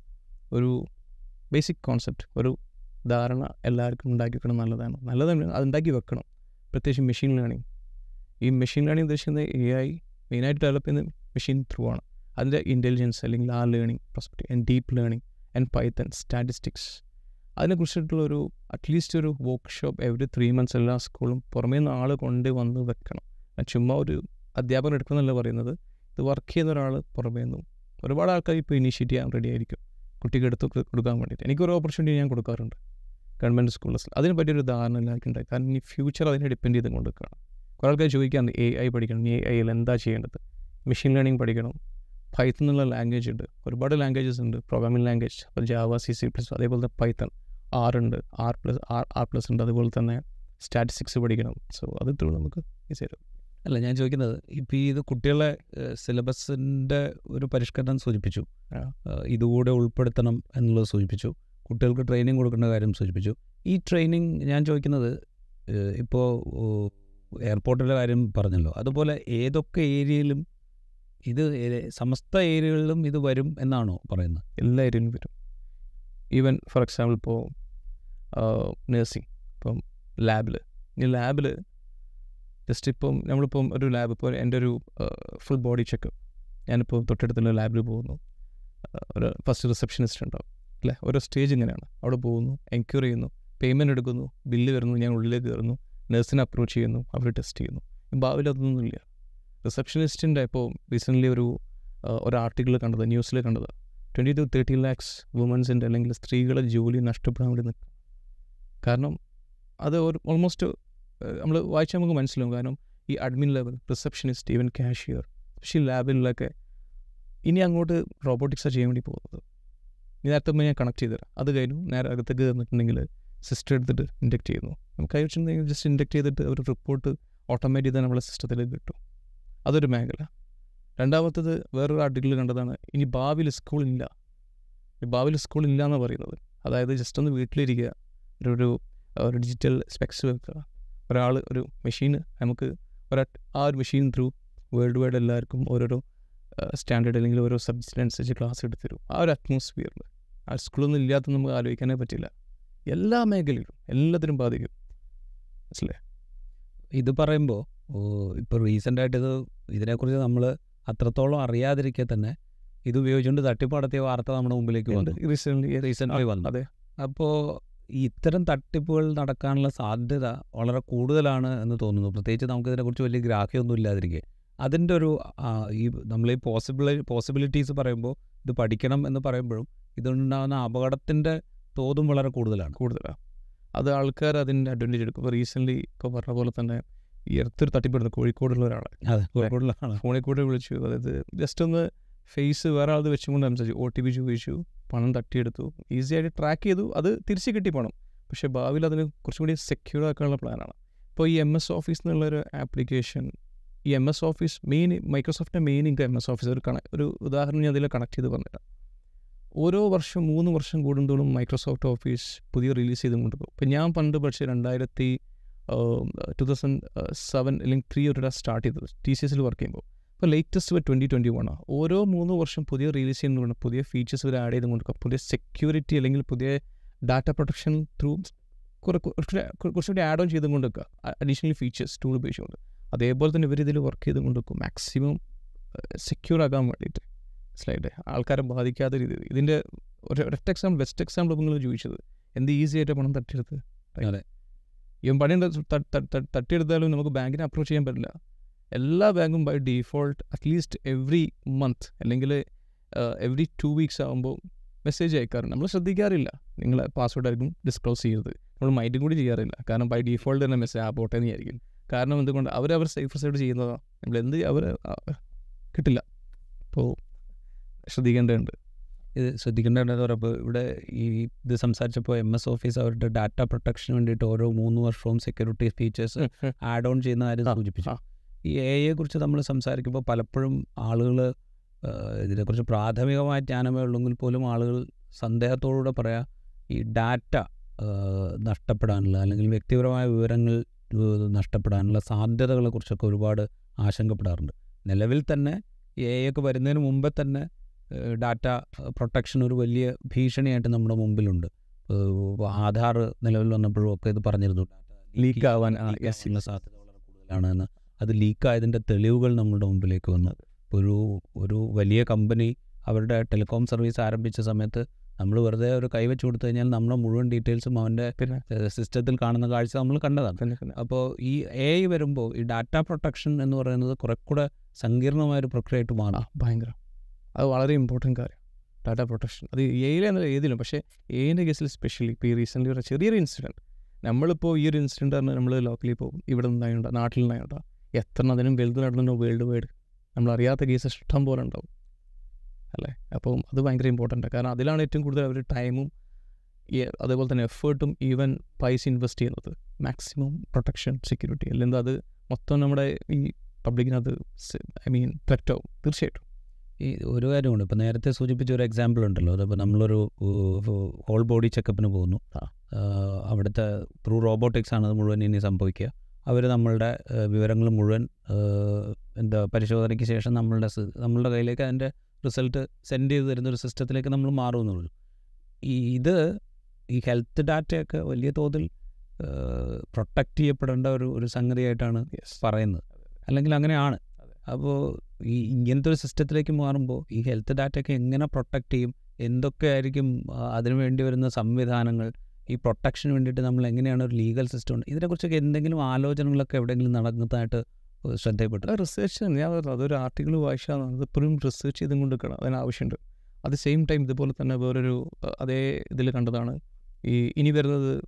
ഒരു ബേസിക് കോൺസെപ്റ്റ് ഒരു ധാരണ എല്ലാവർക്കും ഉണ്ടാക്കി വെക്കണം നല്ലതാണ്. നല്ലതാണ് അത് ഉണ്ടാക്കി വെക്കണം. പ്രത്യേകിച്ച് മെഷീൻ ലേണിംഗ് ഈ മെഷീൻ ലേണിംഗ് ഉദ്ദേശിക്കുന്നത് എ ഐ മെയിനായിട്ട് ഡെവലപ്പ് ചെയ്യുന്നത് മെഷീൻ ത്രൂ ആണ്. അതിന്റെ ഇന്റലിജൻസ് അല്ലെങ്കിൽ ആ learning prospect and deep learning and Python statistics അതിനെക്കുറിച്ചിട്ടുള്ള ഒരു അറ്റ്ലീസ്റ്റ് ഒരു വർക്ക്ഷോപ്പ് എവറി ത്രീ മന്ത്സ് എല്ലാ സ്കൂളും പുറമേ നിന്ന് ആൾ കൊണ്ട് വന്ന് വെക്കണം. ചുമ്മാ ഒരു അധ്യാപകൻ എടുക്കുമെന്നല്ല പറയുന്നത്. ഇത് വർക്ക് ചെയ്യുന്ന ഒരാൾ പുറമേ നിന്നും ഒരുപാട് ആൾക്കാർ ഇപ്പോൾ ഇനീഷ്യേറ്റ് ചെയ്യാൻ റെഡി ആയിരിക്കും. കുട്ടിക്ക് എടുത്ത് കൊടുക്കാൻ വേണ്ടിയിട്ട്. എനിക്കൊരു ഓപ്പർച്യൂണിറ്റി ഞാൻ കൊടുക്കാറുണ്ട് ഗവൺമെന്റ് സ്കൂളിൽ അതിന് പറ്റിയൊരു ധാരണ എല്ലാവർക്കും ഉണ്ടായി. കാരണം ഇനി ഫ്യൂച്ചർ അതിനെ ഡിപ്പെൻഡ് ചെയ്ത് കൊണ്ടിരിക്കുകയാണ് കുറേ ആൾക്കാർ ചോദിക്കാൻ എ ഐ പഠിക്കണം എ ഐയിൽ എന്താ ചെയ്യേണ്ടത്? മെഷീൻ ലേണിംഗ് പഠിക്കണം. പൈത്തൺ എന്നുള്ള ലാംഗ്വേജ് ഉണ്ട്. ഒരുപാട് ലാംഗ്വേജസ് ഉണ്ട്. പ്രോഗ്രാമിംഗ് ലാംഗ്വേജ് അപ്പോൾ ജാവ സി സി പ്ലസ് അതേപോലെ തന്നെ പൈത്തൺ ആർ ഉണ്ട് R plus R R plus ഉണ്ട്. അതുപോലെ തന്നെ സ്റ്റാറ്റിസ്റ്റിക്സ് പഠിക്കണം. സോ അത് ത്രൂ നമുക്ക് ഈസി അല്ല ഞാൻ ചോദിക്കുന്നത് ഇപ്പോൾ ഇത് കുട്ടികളെ സിലബസിന്റെ ഒരു പരിഷ്കരണം സൂചിപ്പിച്ചു. ഇതുകൂടെ ഉൾപ്പെടുത്തണം എന്നുള്ളത് സൂചിപ്പിച്ചു. കുട്ടികൾക്ക് ട്രെയിനിങ് കൊടുക്കേണ്ട കാര്യം സൂചിപ്പിച്ചു. ഈ ട്രെയിനിങ് ഞാൻ ചോദിക്കുന്നത് ഇപ്പോൾ എയർപോർട്ടിലെ കാര്യം പറഞ്ഞല്ലോ. അതുപോലെ ഏതൊക്കെ ഏരിയയിലും ഇത് സമസ്ത ഏരിയകളിലും ഇത് വരും എന്നാണോ പറയുന്നത്? എല്ലാ ഏരിയയിലും വരും. ഈവൻ ഫോർ എക്സാമ്പിൾ ഇപ്പോൾ നേഴ്സിംഗ് ഇപ്പം ലാബിൽ ഈ ലാബിൽ ജസ്റ്റ് ഇപ്പം നമ്മളിപ്പം ഒരു ലാബ് ഇപ്പോൾ എന്റെ ഒരു ഫുൾ ബോഡി ചെക്കപ്പ് ഞാനിപ്പോൾ തൊട്ടടുത്തുള്ള ലാബിൽ പോകുന്നു. ഒരു ഫസ്റ്റ് റിസപ്ഷനിസ്റ്റ് ഉണ്ടാവും അല്ലേ? ഓരോ സ്റ്റേജ് ഇങ്ങനെയാണ്. അവിടെ പോകുന്നു എൻക്വയറി ചെയ്യുന്നു പേയ്മെന്റ് എടുക്കുന്നു ബില്ല് വരുന്നു ഞാൻ ഉള്ളിലേക്ക് കയറുന്നു നഴ്സിനെ അപ്രോച്ച് ചെയ്യുന്നു അവർ ടെസ്റ്റ് ചെയ്യുന്നു. ഭാവിയിൽ അതൊന്നുമില്ല റിസപ്ഷനിസ്റ്റിന്റെ ഇപ്പോൾ റീസെന്റ്ലി ഒരു ഒരു ആർട്ടിക്കിൾ കണ്ടത് ന്യൂസിൽ കണ്ടത്. ട്വന്റി ടു തേർട്ടി ലാക്സ് വുമൻസിന്റെ അല്ലെങ്കിൽ സ്ത്രീകളെ ജോലി നഷ്ടപ്പെടാൻ വേണ്ടി നിൽക്കും. കാരണം അത് ഒരു ഓൾമോസ്റ്റ് നമ്മൾ വായിച്ചാൽ നമുക്ക് മനസ്സിലാവും. കാരണം ഈ admin level receptionist even cashier കൃഷി ലാബിലൊക്കെ ഇനി അങ്ങോട്ട് റോബോട്ടിക്സാണ് ചെയ്യാൻ വേണ്ടി പോകുന്നത്. ഇനി നേരത്തെ മുമ്പ് ഞാൻ കണക്ട് ചെയ്തുതരാം. അത് കഴിഞ്ഞു നേരെ അകത്തേക്ക് തന്നിട്ടുണ്ടെങ്കിൽ സിസ്റ്റം എടുത്തിട്ട് ഇൻഡക്റ്റ് ചെയ്യുന്നു. നമുക്ക് കഴിച്ചിട്ടുണ്ടെങ്കിൽ ജസ്റ്റ് ഇൻഡക്റ്റ് ചെയ്തിട്ട് ഒരു റിപ്പോർട്ട് ഓട്ടോമാറ്റിക് തന്നെ നമ്മളെ സിസ്റ്റത്തിലേക്ക് കിട്ടും. അതൊരു മേഖല. രണ്ടാമത്തത് വേറൊരു ആർട്ടിക്കിൾ കണ്ടതാണ് ഇനി ഭാവിയിൽ സ്കൂളില്ല ഭാവിയിൽ സ്കൂളില്ല എന്ന് പറയുന്നത്. അതായത് ജസ്റ്റ് ഒന്ന് വീട്ടിലിരിക്കുക ഒരു ഒരു ഒരു ഡിജിറ്റൽ സ്പെക്സ് വെക്കുക. ഒരാൾ ഒരു മെഷീൻ നമുക്ക് ഒരാ ആ ഒരു മെഷീൻ ത്രൂ വേൾഡ് വൈഡ് എല്ലാവർക്കും ഓരോരോ സ്റ്റാൻഡേർഡ് അല്ലെങ്കിൽ ഓരോ സബ്ജക്റ്റിനനുസരിച്ച് ക്ലാസ് എടുത്തുതരും ആ ഒരു അറ്റ്മോസ്ഫിയറിൽ ആ സ്കൂളൊന്നും ഇല്ലാത്ത നമുക്ക് ആലോചിക്കാനേ പറ്റില്ല. എല്ലാ മേഖലയിലും എല്ലാത്തിനും ബാധിക്കും. മനസ്സിലെ ഇത് പറയുമ്പോൾ ഇപ്പോൾ റീസെന്റായിട്ട് ഇത് ഇതിനെക്കുറിച്ച് നമ്മൾ അത്രത്തോളം അറിയാതിരിക്കെ തന്നെ ഇത് ഉപയോഗിച്ചുകൊണ്ട് തട്ടിപ്പ് നടത്തിയ വാർത്ത നമ്മുടെ മുമ്പിലേക്ക് വന്നു. റീസെന്റ്ലി റീസെന്റ്ലി വന്നു. അതെ. അപ്പോൾ ഇത്തരം തട്ടിപ്പുകൾ നടക്കാനുള്ള സാധ്യത വളരെ കൂടുതലാണ് എന്ന് തോന്നുന്നു. പ്രത്യേകിച്ച് നമുക്കിതിനെക്കുറിച്ച് വലിയ ഗ്രാഹ്യമൊന്നും ഇല്ലാതിരിക്കെ. അതിന്റെ ഒരു ഈ നമ്മൾ ഈ പോസിബിൾ പോസിബിലിറ്റീസ് പറയുമ്പോൾ ഇത് പഠിക്കണം എന്ന് പറയുമ്പോഴും ഇതുണ്ടാകുന്ന അപകടത്തിന്റെ തോതും വളരെ കൂടുതലാണ്. കൂടുതലാണ് അത് ആൾക്കാർ അതിന്റെ അഡ്വാന്റേജ് എടുക്കും. ഇപ്പോൾ റീസെന്റ്ലി ഇപ്പോൾ പറഞ്ഞ പോലെ തന്നെ ഈ അടുത്തൊരു തട്ടിപ്പെടുന്നു കോഴിക്കോടുള്ള ഒരാളെ കോഴിക്കോടുള്ള ഫോണിൽ കൂടെ വിളിച്ചു. അതായത് ജസ്റ്റ് ഒന്ന് ഫേസ് വേറെ ആൾ വെച്ചുകൊണ്ട് സംസാരിച്ചു. ഒ ടി പി ചോദിച്ചു. പണം തട്ടിയെടുത്തു. ഈസി ആയിട്ട് ട്രാക്ക് ചെയ്തു. അത് തിരിച്ച് കിട്ടി പണം പക്ഷേ ഭാവിയിൽ അതിന് കുറച്ചും കൂടി സെക്യൂർ ആക്കാനുള്ള പ്ലാനാണ് ഇപ്പോൾ ഈ എം എസ് ഓഫീസ് എന്നുള്ളൊരു ആപ്ലിക്കേഷൻ ഈ M S office main മൈക്രോസോഫ്റ്റിന്റെ main income M S Office ഒരു കണ ഒരു ഉദാഹരണം ഞാൻ അതിൽ കണക്ട് ചെയ്ത് പറഞ്ഞിട്ട് ഓരോ വർഷം മൂന്ന് വർഷം കൂടുന്തോറും മൈക്രോസോഫ്റ്റ് ഓഫീസ് പുതിയ റിലീസ് ചെയ്തുകൊണ്ട് പോകും. ഇപ്പം ഞാൻ പണ്ട് പക്ഷേ രണ്ടായിരത്തി ടു തൗസൻഡ് സെവൻ അല്ലെങ്കിൽ ത്രീ ഒരു സ്റ്റാർട്ട് ചെയ്തത് ടി സി എസിൽ വർക്ക് ചെയ്യുമ്പോൾ. ഇപ്പോൾ ലേറ്റസ്റ്റ് ട്വന്റി ട്വന്റി വൺ ആണ് ഓരോ മൂന്ന് വർഷം പുതിയ റിലീസ് ചെയ്യുന്നതുകൊണ്ട് പുതിയ ഫീച്ചേഴ്സ് ഇവർ ആഡ് ചെയ്ത് കൊടുക്കുക പുതിയ സെക്യൂരിറ്റി അല്ലെങ്കിൽ പുതിയ ഡാറ്റ പ്രൊട്ടക്ഷൻ ത്രൂ കുറെ കുറച്ചുകൂടി ആഡ് ഓൺ ചെയ്തും കൊണ്ട് വെക്കുക അഡീഷണൽ ഫീച്ചേഴ്സ് ടൂൾ ഉപയോഗിച്ചുകൊണ്ട്. അതേപോലെ തന്നെ ഇവർ ഇതിൽ വർക്ക് ചെയ്ത് കൊണ്ട് വെക്കും മാക്സിമം സെക്യൂർ ആകാൻ വേണ്ടിയിട്ട്. മനസ്സിലായിട്ട് ആൾക്കാരെ ബാധിക്കാത്ത രീതിയിൽ. ഇതിന്റെ ഒരു ഒരൊറ്റ എക്സാമ്പിൾ ബെസ്റ്റ് എക്സാമ്പിൾ നിങ്ങൾ ചോദിച്ചത്. എന്ത് ഈസി ആയിട്ട് പണം തട്ടിയെടുത്ത് അതെ. ഇവൻ പണി തട്ടിയെടുത്താലും നമുക്ക് ബാങ്കിനെ അപ്രോച്ച് ചെയ്യാൻ പറ്റില്ല. എല്ലാ ബാങ്കും by default at least every month അല്ലെങ്കിൽ എവറി ടു വീക്സ് ആകുമ്പോൾ മെസ്സേജ് അയക്കാറുണ്ട്. നമ്മൾ ശ്രദ്ധിക്കാറില്ല. നിങ്ങളെ പാസ്വേഡ് ആയിരിക്കും ഡിസ്ക്ലോസ് ചെയ്യരുത്. നമ്മൾ മൈൻഡും കൂടി ചെയ്യാറില്ല. കാരണം ബൈ ഡീഫോൾട്ട് തന്നെ മെസ്സേജ് ആ പോട്ടെ എന്ന് ആയിരിക്കും കാരണം എന്തുകൊണ്ട്? അവരവർ സേഫ് സൈഡ് ചെയ്യുന്നതാണ് നമ്മൾ എന്ത് അവർ കിട്ടില്ല. അപ്പോൾ ശ്രദ്ധിക്കേണ്ടതുണ്ട്. ഇത് ശ്രദ്ധിക്കേണ്ടതെന്ന് പറയുമ്പോൾ ഇവിടെ ഈ ഇത് സംസാരിച്ചപ്പോൾ എം എസ് ഓഫീസ് അവരുടെ ഡാറ്റ പ്രൊട്ടക്ഷന് വേണ്ടിയിട്ട് ഓരോ മൂന്ന് വർഷവും സെക്യൂരിറ്റി ഫീച്ചേഴ്സ് ആഡ് ഓൺ ചെയ്യുന്ന കാര്യം സൂചിപ്പിച്ചു. ഈ എ ഐയെ കുറിച്ച് നമ്മൾ സംസാരിക്കുമ്പോൾ പലപ്പോഴും ആളുകൾ ഇതിനെക്കുറിച്ച് പ്രാഥമികമായ ജ്ഞാനമേ ഉള്ളെങ്കിൽ പോലും ആളുകൾ സന്ദേഹത്തോടുകൂടെ പറയാം ഈ ഡാറ്റ നഷ്ടപ്പെടാനുള്ള അല്ലെങ്കിൽ വ്യക്തിപരമായ വിവരങ്ങൾ നഷ്ടപ്പെടാനുള്ള സാധ്യതകളെ കുറിച്ചൊക്കെ ഒരുപാട് ആശങ്കപ്പെടാറുണ്ട്. നിലവിൽ തന്നെ എ ഐ ഒക്കെ വരുന്നതിന് മുമ്പേ തന്നെ ഡാറ്റ പ്രൊട്ടക്ഷൻ ഒരു വലിയ ഭീഷണിയായിട്ട് നമ്മുടെ മുമ്പിലുണ്ട്. ആധാർ നിലവിൽ വന്നപ്പോഴും ഒക്കെ ഇത് പറഞ്ഞിരുന്നു. ലീക്ക് ആവാൻ സാധ്യത വളരെ കൂടുതലാണ് എന്ന് അത് ലീക്കായതിന്റെ തെളിവുകൾ നമ്മുടെ മുമ്പിലേക്ക് വന്നു. ഒരു ഒരു വലിയ കമ്പനി അവരുടെ ടെലികോം സർവീസ് ആരംഭിച്ച സമയത്ത് നമ്മൾ വെറുതെ ഒരു കൈവച്ച് കൊടുത്തു കഴിഞ്ഞാൽ നമ്മുടെ മുഴുവൻ ഡീറ്റെയിൽസും അവന്റെ സിസ്റ്റത്തിൽ കാണുന്ന കാഴ്ച നമ്മൾ കണ്ടതാണ്. അപ്പോൾ ഈ എ ഐ വരുമ്പോൾ ഈ ഡാറ്റ പ്രൊട്ടക്ഷൻ എന്ന് പറയുന്നത് കുറെ കൂടെ സങ്കീർണമായൊരു പ്രക്രിയ ആയിട്ട് മാറാം ഭയങ്കര. അത് വളരെ ഇമ്പോർട്ടന്റ് കാര്യം. ഡാറ്റ പ്രൊട്ടക്ഷൻ അത് എയിലെന്നല്ല ഏതിലും. പക്ഷേ എയിന്റെ കേസിൽ സ്പെഷ്യലി ഇപ്പോൾ ഈ റീസെന്റ്ലി ഒരു ചെറിയൊരു ഇൻസിഡന്റ് നമ്മളിപ്പോൾ ഈ ഒരു ഇൻസിഡന്റ് പറഞ്ഞാൽ നമ്മൾ ലോക്കലി പോകും. ഇവിടെ നിന്നായോണ്ട നാട്ടിൽ നിന്നായോണ്ട എത്ര അതിനും വലുത് നടന്നു വേൾഡ് വൈഡ് നമ്മളറിയാത്ത കേസ് ഇഷ്ടം പോലെ ഉണ്ടാവും. അല്ലേ? അപ്പോൾ അത് ഭയങ്കര ഇമ്പോർട്ടന്റ് കാരണം അതിലാണ് ഏറ്റവും കൂടുതൽ അവർ ടൈമും അതേപോലെ തന്നെ എഫേർട്ടും ഈവൻ പൈസ ഇൻവെസ്റ്റ് ചെയ്യുന്നത്. മാക്സിമം പ്രൊട്ടക്ഷൻ സെക്യൂരിറ്റി അല്ലെങ്കിൽ അത് മൊത്തം നമ്മുടെ ഈ പബ്ലിക്കിനത് ഐ മീൻ തെറ്റാവും തീർച്ചയായിട്ടും. ഈ ഒരു കാര്യമുണ്ട്. ഇപ്പം നേരത്തെ സൂചിപ്പിച്ച ഒരു എക്സാമ്പിൾ ഉണ്ടല്ലോ. അതിപ്പോൾ നമ്മളൊരു ഹോൾ ബോഡി ചെക്കപ്പിന് പോകുന്നു. അവിടുത്തെ ത്രൂ റോബോട്ടിക്സ് ആണ് അത് മുഴുവൻ ഇനി സംഭവിക്കുക. അവർ നമ്മളുടെ വിവരങ്ങൾ മുഴുവൻ എന്താ പരിശോധനയ്ക്ക് ശേഷം നമ്മളുടെ നമ്മളുടെ കയ്യിലേക്ക് അതിന്റെ റിസൾട്ട് സെൻഡ് ചെയ്ത് തരുന്ന ഒരു സിസ്റ്റത്തിലേക്ക് നമ്മൾ മാറുമെന്നുള്ളൂ ഈ ഇത് ഈ ഹെൽത്ത് ഡാറ്റയൊക്കെ വലിയ തോതിൽ പ്രൊട്ടക്റ്റ് ചെയ്യപ്പെടേണ്ട ഒരു ഒരു സംഗതിയായിട്ടാണ് പറയുന്നത്. അല്ലെങ്കിൽ അങ്ങനെയാണ്. അപ്പോൾ ഈ ഇങ്ങനത്തെ ഒരു സിസ്റ്റത്തിലേക്ക് മാറുമ്പോൾ ഈ ഹെൽത്ത് ഡാറ്റയൊക്കെ എങ്ങനെ പ്രൊട്ടക്റ്റ് ചെയ്യും? എന്തൊക്കെ ആയിരിക്കും അതിനു വേണ്ടി വരുന്ന സംവിധാനങ്ങൾ? ഈ പ്രൊട്ടക്ഷന് വേണ്ടിയിട്ട് നമ്മൾ എങ്ങനെയാണ് ഒരു ലീഗൽ സിസ്റ്റം ഇതിനെക്കുറിച്ചൊക്കെ എന്തെങ്കിലും ആലോചനകളൊക്കെ എവിടെയെങ്കിലും നടന്നതായിട്ട് ശ്രദ്ധയപ്പെട്ടു റിസർച്ച് ഞാൻ പറഞ്ഞു അതൊരു ആർട്ടിക്കിൾ വായിച്ചാൽ അതിപ്പോഴും റിസർച്ച് ചെയ്തും കൊണ്ട് നിൽക്കണം അതിനാവശ്യമുണ്ട്. അത് സെയിം ടൈം ഇതുപോലെ തന്നെ വേറൊരു അതേ ഇതിൽ കണ്ടതാണ്. ഈ ഇനി വരുന്നത്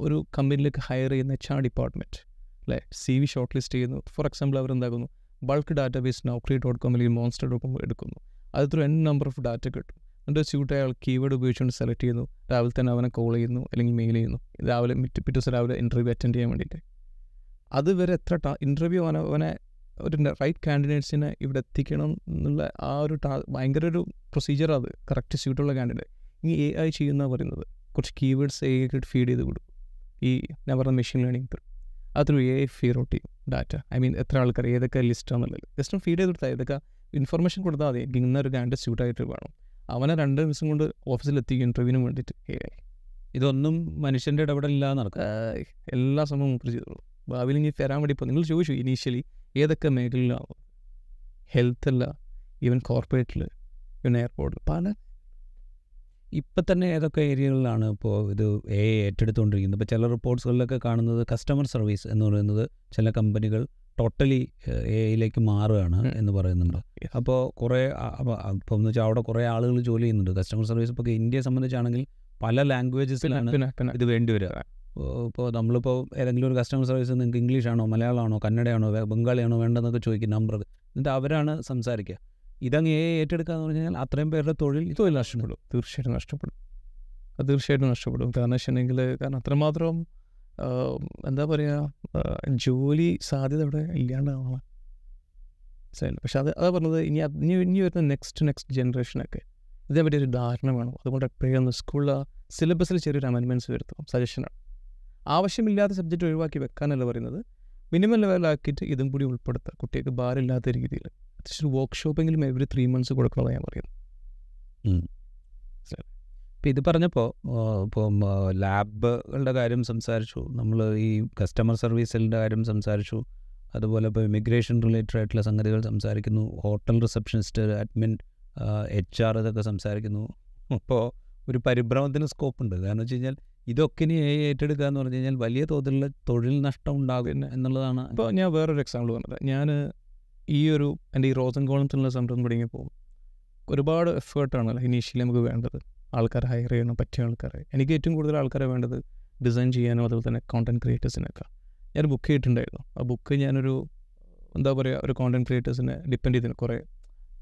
ഒരു കമ്പനിയിലേക്ക് ഹയർ ചെയ്യുന്ന എച്ച് ആർ ഡിപ്പാർട്ട്മെന്റ് അല്ലേ? സി വി ഷോർട്ട് ലിസ്റ്റ് ചെയ്യുന്നു. ഫോർ എക്സാമ്പിൾ അവർ എന്താക്കുന്നു bulk database Naukri dot com അല്ലെങ്കിൽ മോൺസ്റ്റർ ഡോട്ട് കോം എടുക്കുന്നു. അത് through N number of data കിട്ടും. എന്നിട്ട് സ്യൂട്ട് അയാൾ കീവേഡ് ഉപയോഗിച്ചുകൊണ്ട് സെലക്ട് ചെയ്യുന്നു. രാവിലെ തന്നെ അവനെ കോൾ ചെയ്യുന്നു അല്ലെങ്കിൽ മെയിൽ ചെയ്യുന്നു. രാവിലെ പിറ്റേ ദിവസം രാവിലെ ഇന്റർവ്യൂ അറ്റൻഡ് ചെയ്യാൻ വേണ്ടിയിട്ട്. അതുവരെ എത്ര ടാ ഇന്റർവ്യൂ അവനെ അവനെ ഒരു റൈറ്റ് കാൻഡിഡേറ്റ്സിനെ ഇവിടെ എത്തിക്കണം എന്നുള്ള ആ ഒരു ടാ ഭയങ്കര ഒരു പ്രൊസീജിയർ അത്. കറക്റ്റ് സ്യൂട്ടുള്ള കാൻഡിഡേറ്റ് ഇനി എ ഐ ചെയ്യുന്ന പറയുന്നത്. കുറച്ച് കീവേഡ്സ് എ ഐക്ക് ഫീഡ് ചെയ്ത് കൊടുക്കും. ഈ ഞാൻ മെഷീൻ ലേണിംഗ് ത്രൂ അത് through A I filter out ചെയ്യും. ഡാറ്റ ഐ മീൻ എത്ര ആൾക്കാർ ഏതൊക്കെ ലിസ്റ്റാണെന്നുള്ളത് ജസ്റ്റ് ഫീഡ് ചെയ്ത് കൊടുത്താൽ ഏതൊക്കെ ഇൻഫർമേഷൻ കൊടുത്താൽ മതി. എനിക്ക് ഇന്ന ഒരു കാൻഡിഡേറ്റ് സ്യൂട്ടായിട്ട് വേണം. അവനെ രണ്ട് ദിവസം കൊണ്ട് ഓഫീസിൽ എത്തിക്കും ഇന്റർവ്യൂവിന് വേണ്ടിയിട്ട്. ഇതൊന്നും മനുഷ്യന്റെ ഇടപെടലില്ലാതെ നടക്കുക എല്ലാ സമയവും മൂപ്പർ ചെയ്തോളൂ. ഭാവിയിൽ ഇനി തരാൻ വേണ്ടി ഇപ്പോൾ നിങ്ങൾ ചോദിച്ചു ഇനീഷ്യലി ഏതൊക്കെ മേഖലയിലാവും ഹെൽത്തല്ല ഈവൻ കോർപ്പറേറ്റിൽ ഈവൻ എയർപോർട്ടിൽ പല ഇപ്പം തന്നെ ഏതൊക്കെ ഏരിയകളിലാണ് ഇപ്പോൾ ഇത് എ ഏറ്റെടുത്തുകൊണ്ടിരിക്കുന്നത്? ഇപ്പോൾ ചില റിപ്പോർട്ട്സുകളിലൊക്കെ കാണുന്നത് കസ്റ്റമർ സർവീസ് എന്ന് പറയുന്നത് ചില കമ്പനികൾ ടോട്ടലി എയിലേക്ക് മാറുകയാണ് എന്ന് പറയുന്നുണ്ട്. അപ്പോൾ കുറേ ഇപ്പം എന്ന് വെച്ചാൽ അവിടെ കുറേ ആളുകൾ ജോലി ചെയ്യുന്നുണ്ട്. കസ്റ്റമർ സർവീസ് ഇപ്പോൾ ഇന്ത്യയെ സംബന്ധിച്ചാണെങ്കിൽ പല ലാംഗ്വേജസിലാണ് ഇത് വേണ്ടി വരിക. ഇപ്പോൾ നമ്മളിപ്പോൾ ഏതെങ്കിലും ഒരു കസ്റ്റമർ സർവീസ് നിങ്ങൾക്ക് ഇംഗ്ലീഷാണോ മലയാളമാണോ കന്നഡയാണോ ബംഗാളിയാണോ വേണ്ടതെന്നൊക്കെ ചോദിക്കും നമ്പർ എന്നിട്ട് അവരാണ് സംസാരിക്കുക. ഇതങ്ങ് ഏറ്റെടുക്കുക എന്ന് പറഞ്ഞു കഴിഞ്ഞാൽ അത്രയും പേരുടെ തൊഴിൽ തൊഴിൽ നഷ്ടപ്പെടും. തീർച്ചയായിട്ടും നഷ്ടപ്പെടും. അത് തീർച്ചയായിട്ടും നഷ്ടപ്പെടും. കാരണം വെച്ചിട്ടുണ്ടെങ്കിൽ കാരണം അത്രമാത്രം എന്താ പറയുക ജോലി സാധ്യത അവിടെ ഇല്ലാണ്ടാവണം? പക്ഷെ അത് അതാ പറഞ്ഞത് ഇനി ഇനി ഇനി വരുന്ന നെക്സ്റ്റ് നെക്സ്റ്റ് ജനറേഷനൊക്കെ ഇതേപറ്റി ഒരു ധാരണ വേണം. അതുകൊണ്ട് എപ്പോഴും സ്കൂളിൽ സിലബസിൽ ചെറിയൊരു അമെൻമെന്റ്സ് വരുത്തണം സജഷനാണ് ആവശ്യമില്ലാത്ത സബ്ജക്റ്റ് ഒഴിവാക്കി വെക്കാനല്ല പറയുന്നത്. മിനിമം ലെവലാക്കിയിട്ട് ഇതും കൂടി ഉൾപ്പെടുത്തുക കുട്ടികൾക്ക് ഭാരമില്ലാത്ത രീതിയിൽ. അത്യാവശ്യം വർക്ക്ഷോപ്പെങ്കിലും എവറി ത്രീ മന്ത്സ് കൊടുക്കണമെന്ന് ഞാൻ പറയുന്നു. ഇപ്പം ഇത് പറഞ്ഞപ്പോൾ ഇപ്പം ലാബുകളുടെ കാര്യം സംസാരിച്ചു നമ്മൾ ഈ കസ്റ്റമർ സർവീസിന്റെ കാര്യം സംസാരിച്ചു അതുപോലെ ഇപ്പോൾ ഇമിഗ്രേഷൻ റിലേറ്റഡ് ആയിട്ടുള്ള സംഗതികൾ സംസാരിക്കുന്നു hotel receptionist admin H R ഇതൊക്കെ സംസാരിക്കുന്നു. അപ്പോൾ ഒരു പരിഭ്രമത്തിന് സ്കോപ്പ് ഉണ്ട്. കാരണം വെച്ച് കഴിഞ്ഞാൽ ഇതൊക്കെ ഇനി ഏറ്റെടുക്കുക എന്ന് പറഞ്ഞു കഴിഞ്ഞാൽ വലിയ തോതിലുള്ള തൊഴിൽ നഷ്ടം ഉണ്ടാകും എന്നുള്ളതാണ് ഇപ്പോൾ ഞാൻ വേറൊരു എക്സാമ്പിൾ പറഞ്ഞത്. ഞാൻ ഈ ഒരു എന്റെ ഈ റോസൻ കോളത്തിനുള്ള സംരംഭം തുടങ്ങിയപ്പോൾ ഒരുപാട് എഫേർട്ടാണ് ഇനീഷ്യലി നമുക്ക് വേണ്ടത്. ആൾക്കാരെ ഹയർ ചെയ്യണം പറ്റിയ ആൾക്കാരെ. എനിക്ക് ഏറ്റവും കൂടുതൽ ആൾക്കാരെ വേണ്ടത് ഡിസൈൻ ചെയ്യാനും അതുപോലെ തന്നെ കോണ്ടന്റ് ക്രിയേറ്റേഴ്സിനൊക്കെ ഞാൻ ബുക്ക് ചെയ്തിട്ടുണ്ടായിരുന്നു ആ ബുക്ക് ഞാനൊരു എന്താ പറയുക ഒരു കോണ്ടന്റ് ക്രിയേറ്റേഴ്സിനെ ഡിപ്പെൻഡ് ചെയ്തിരുന്നു. കുറേ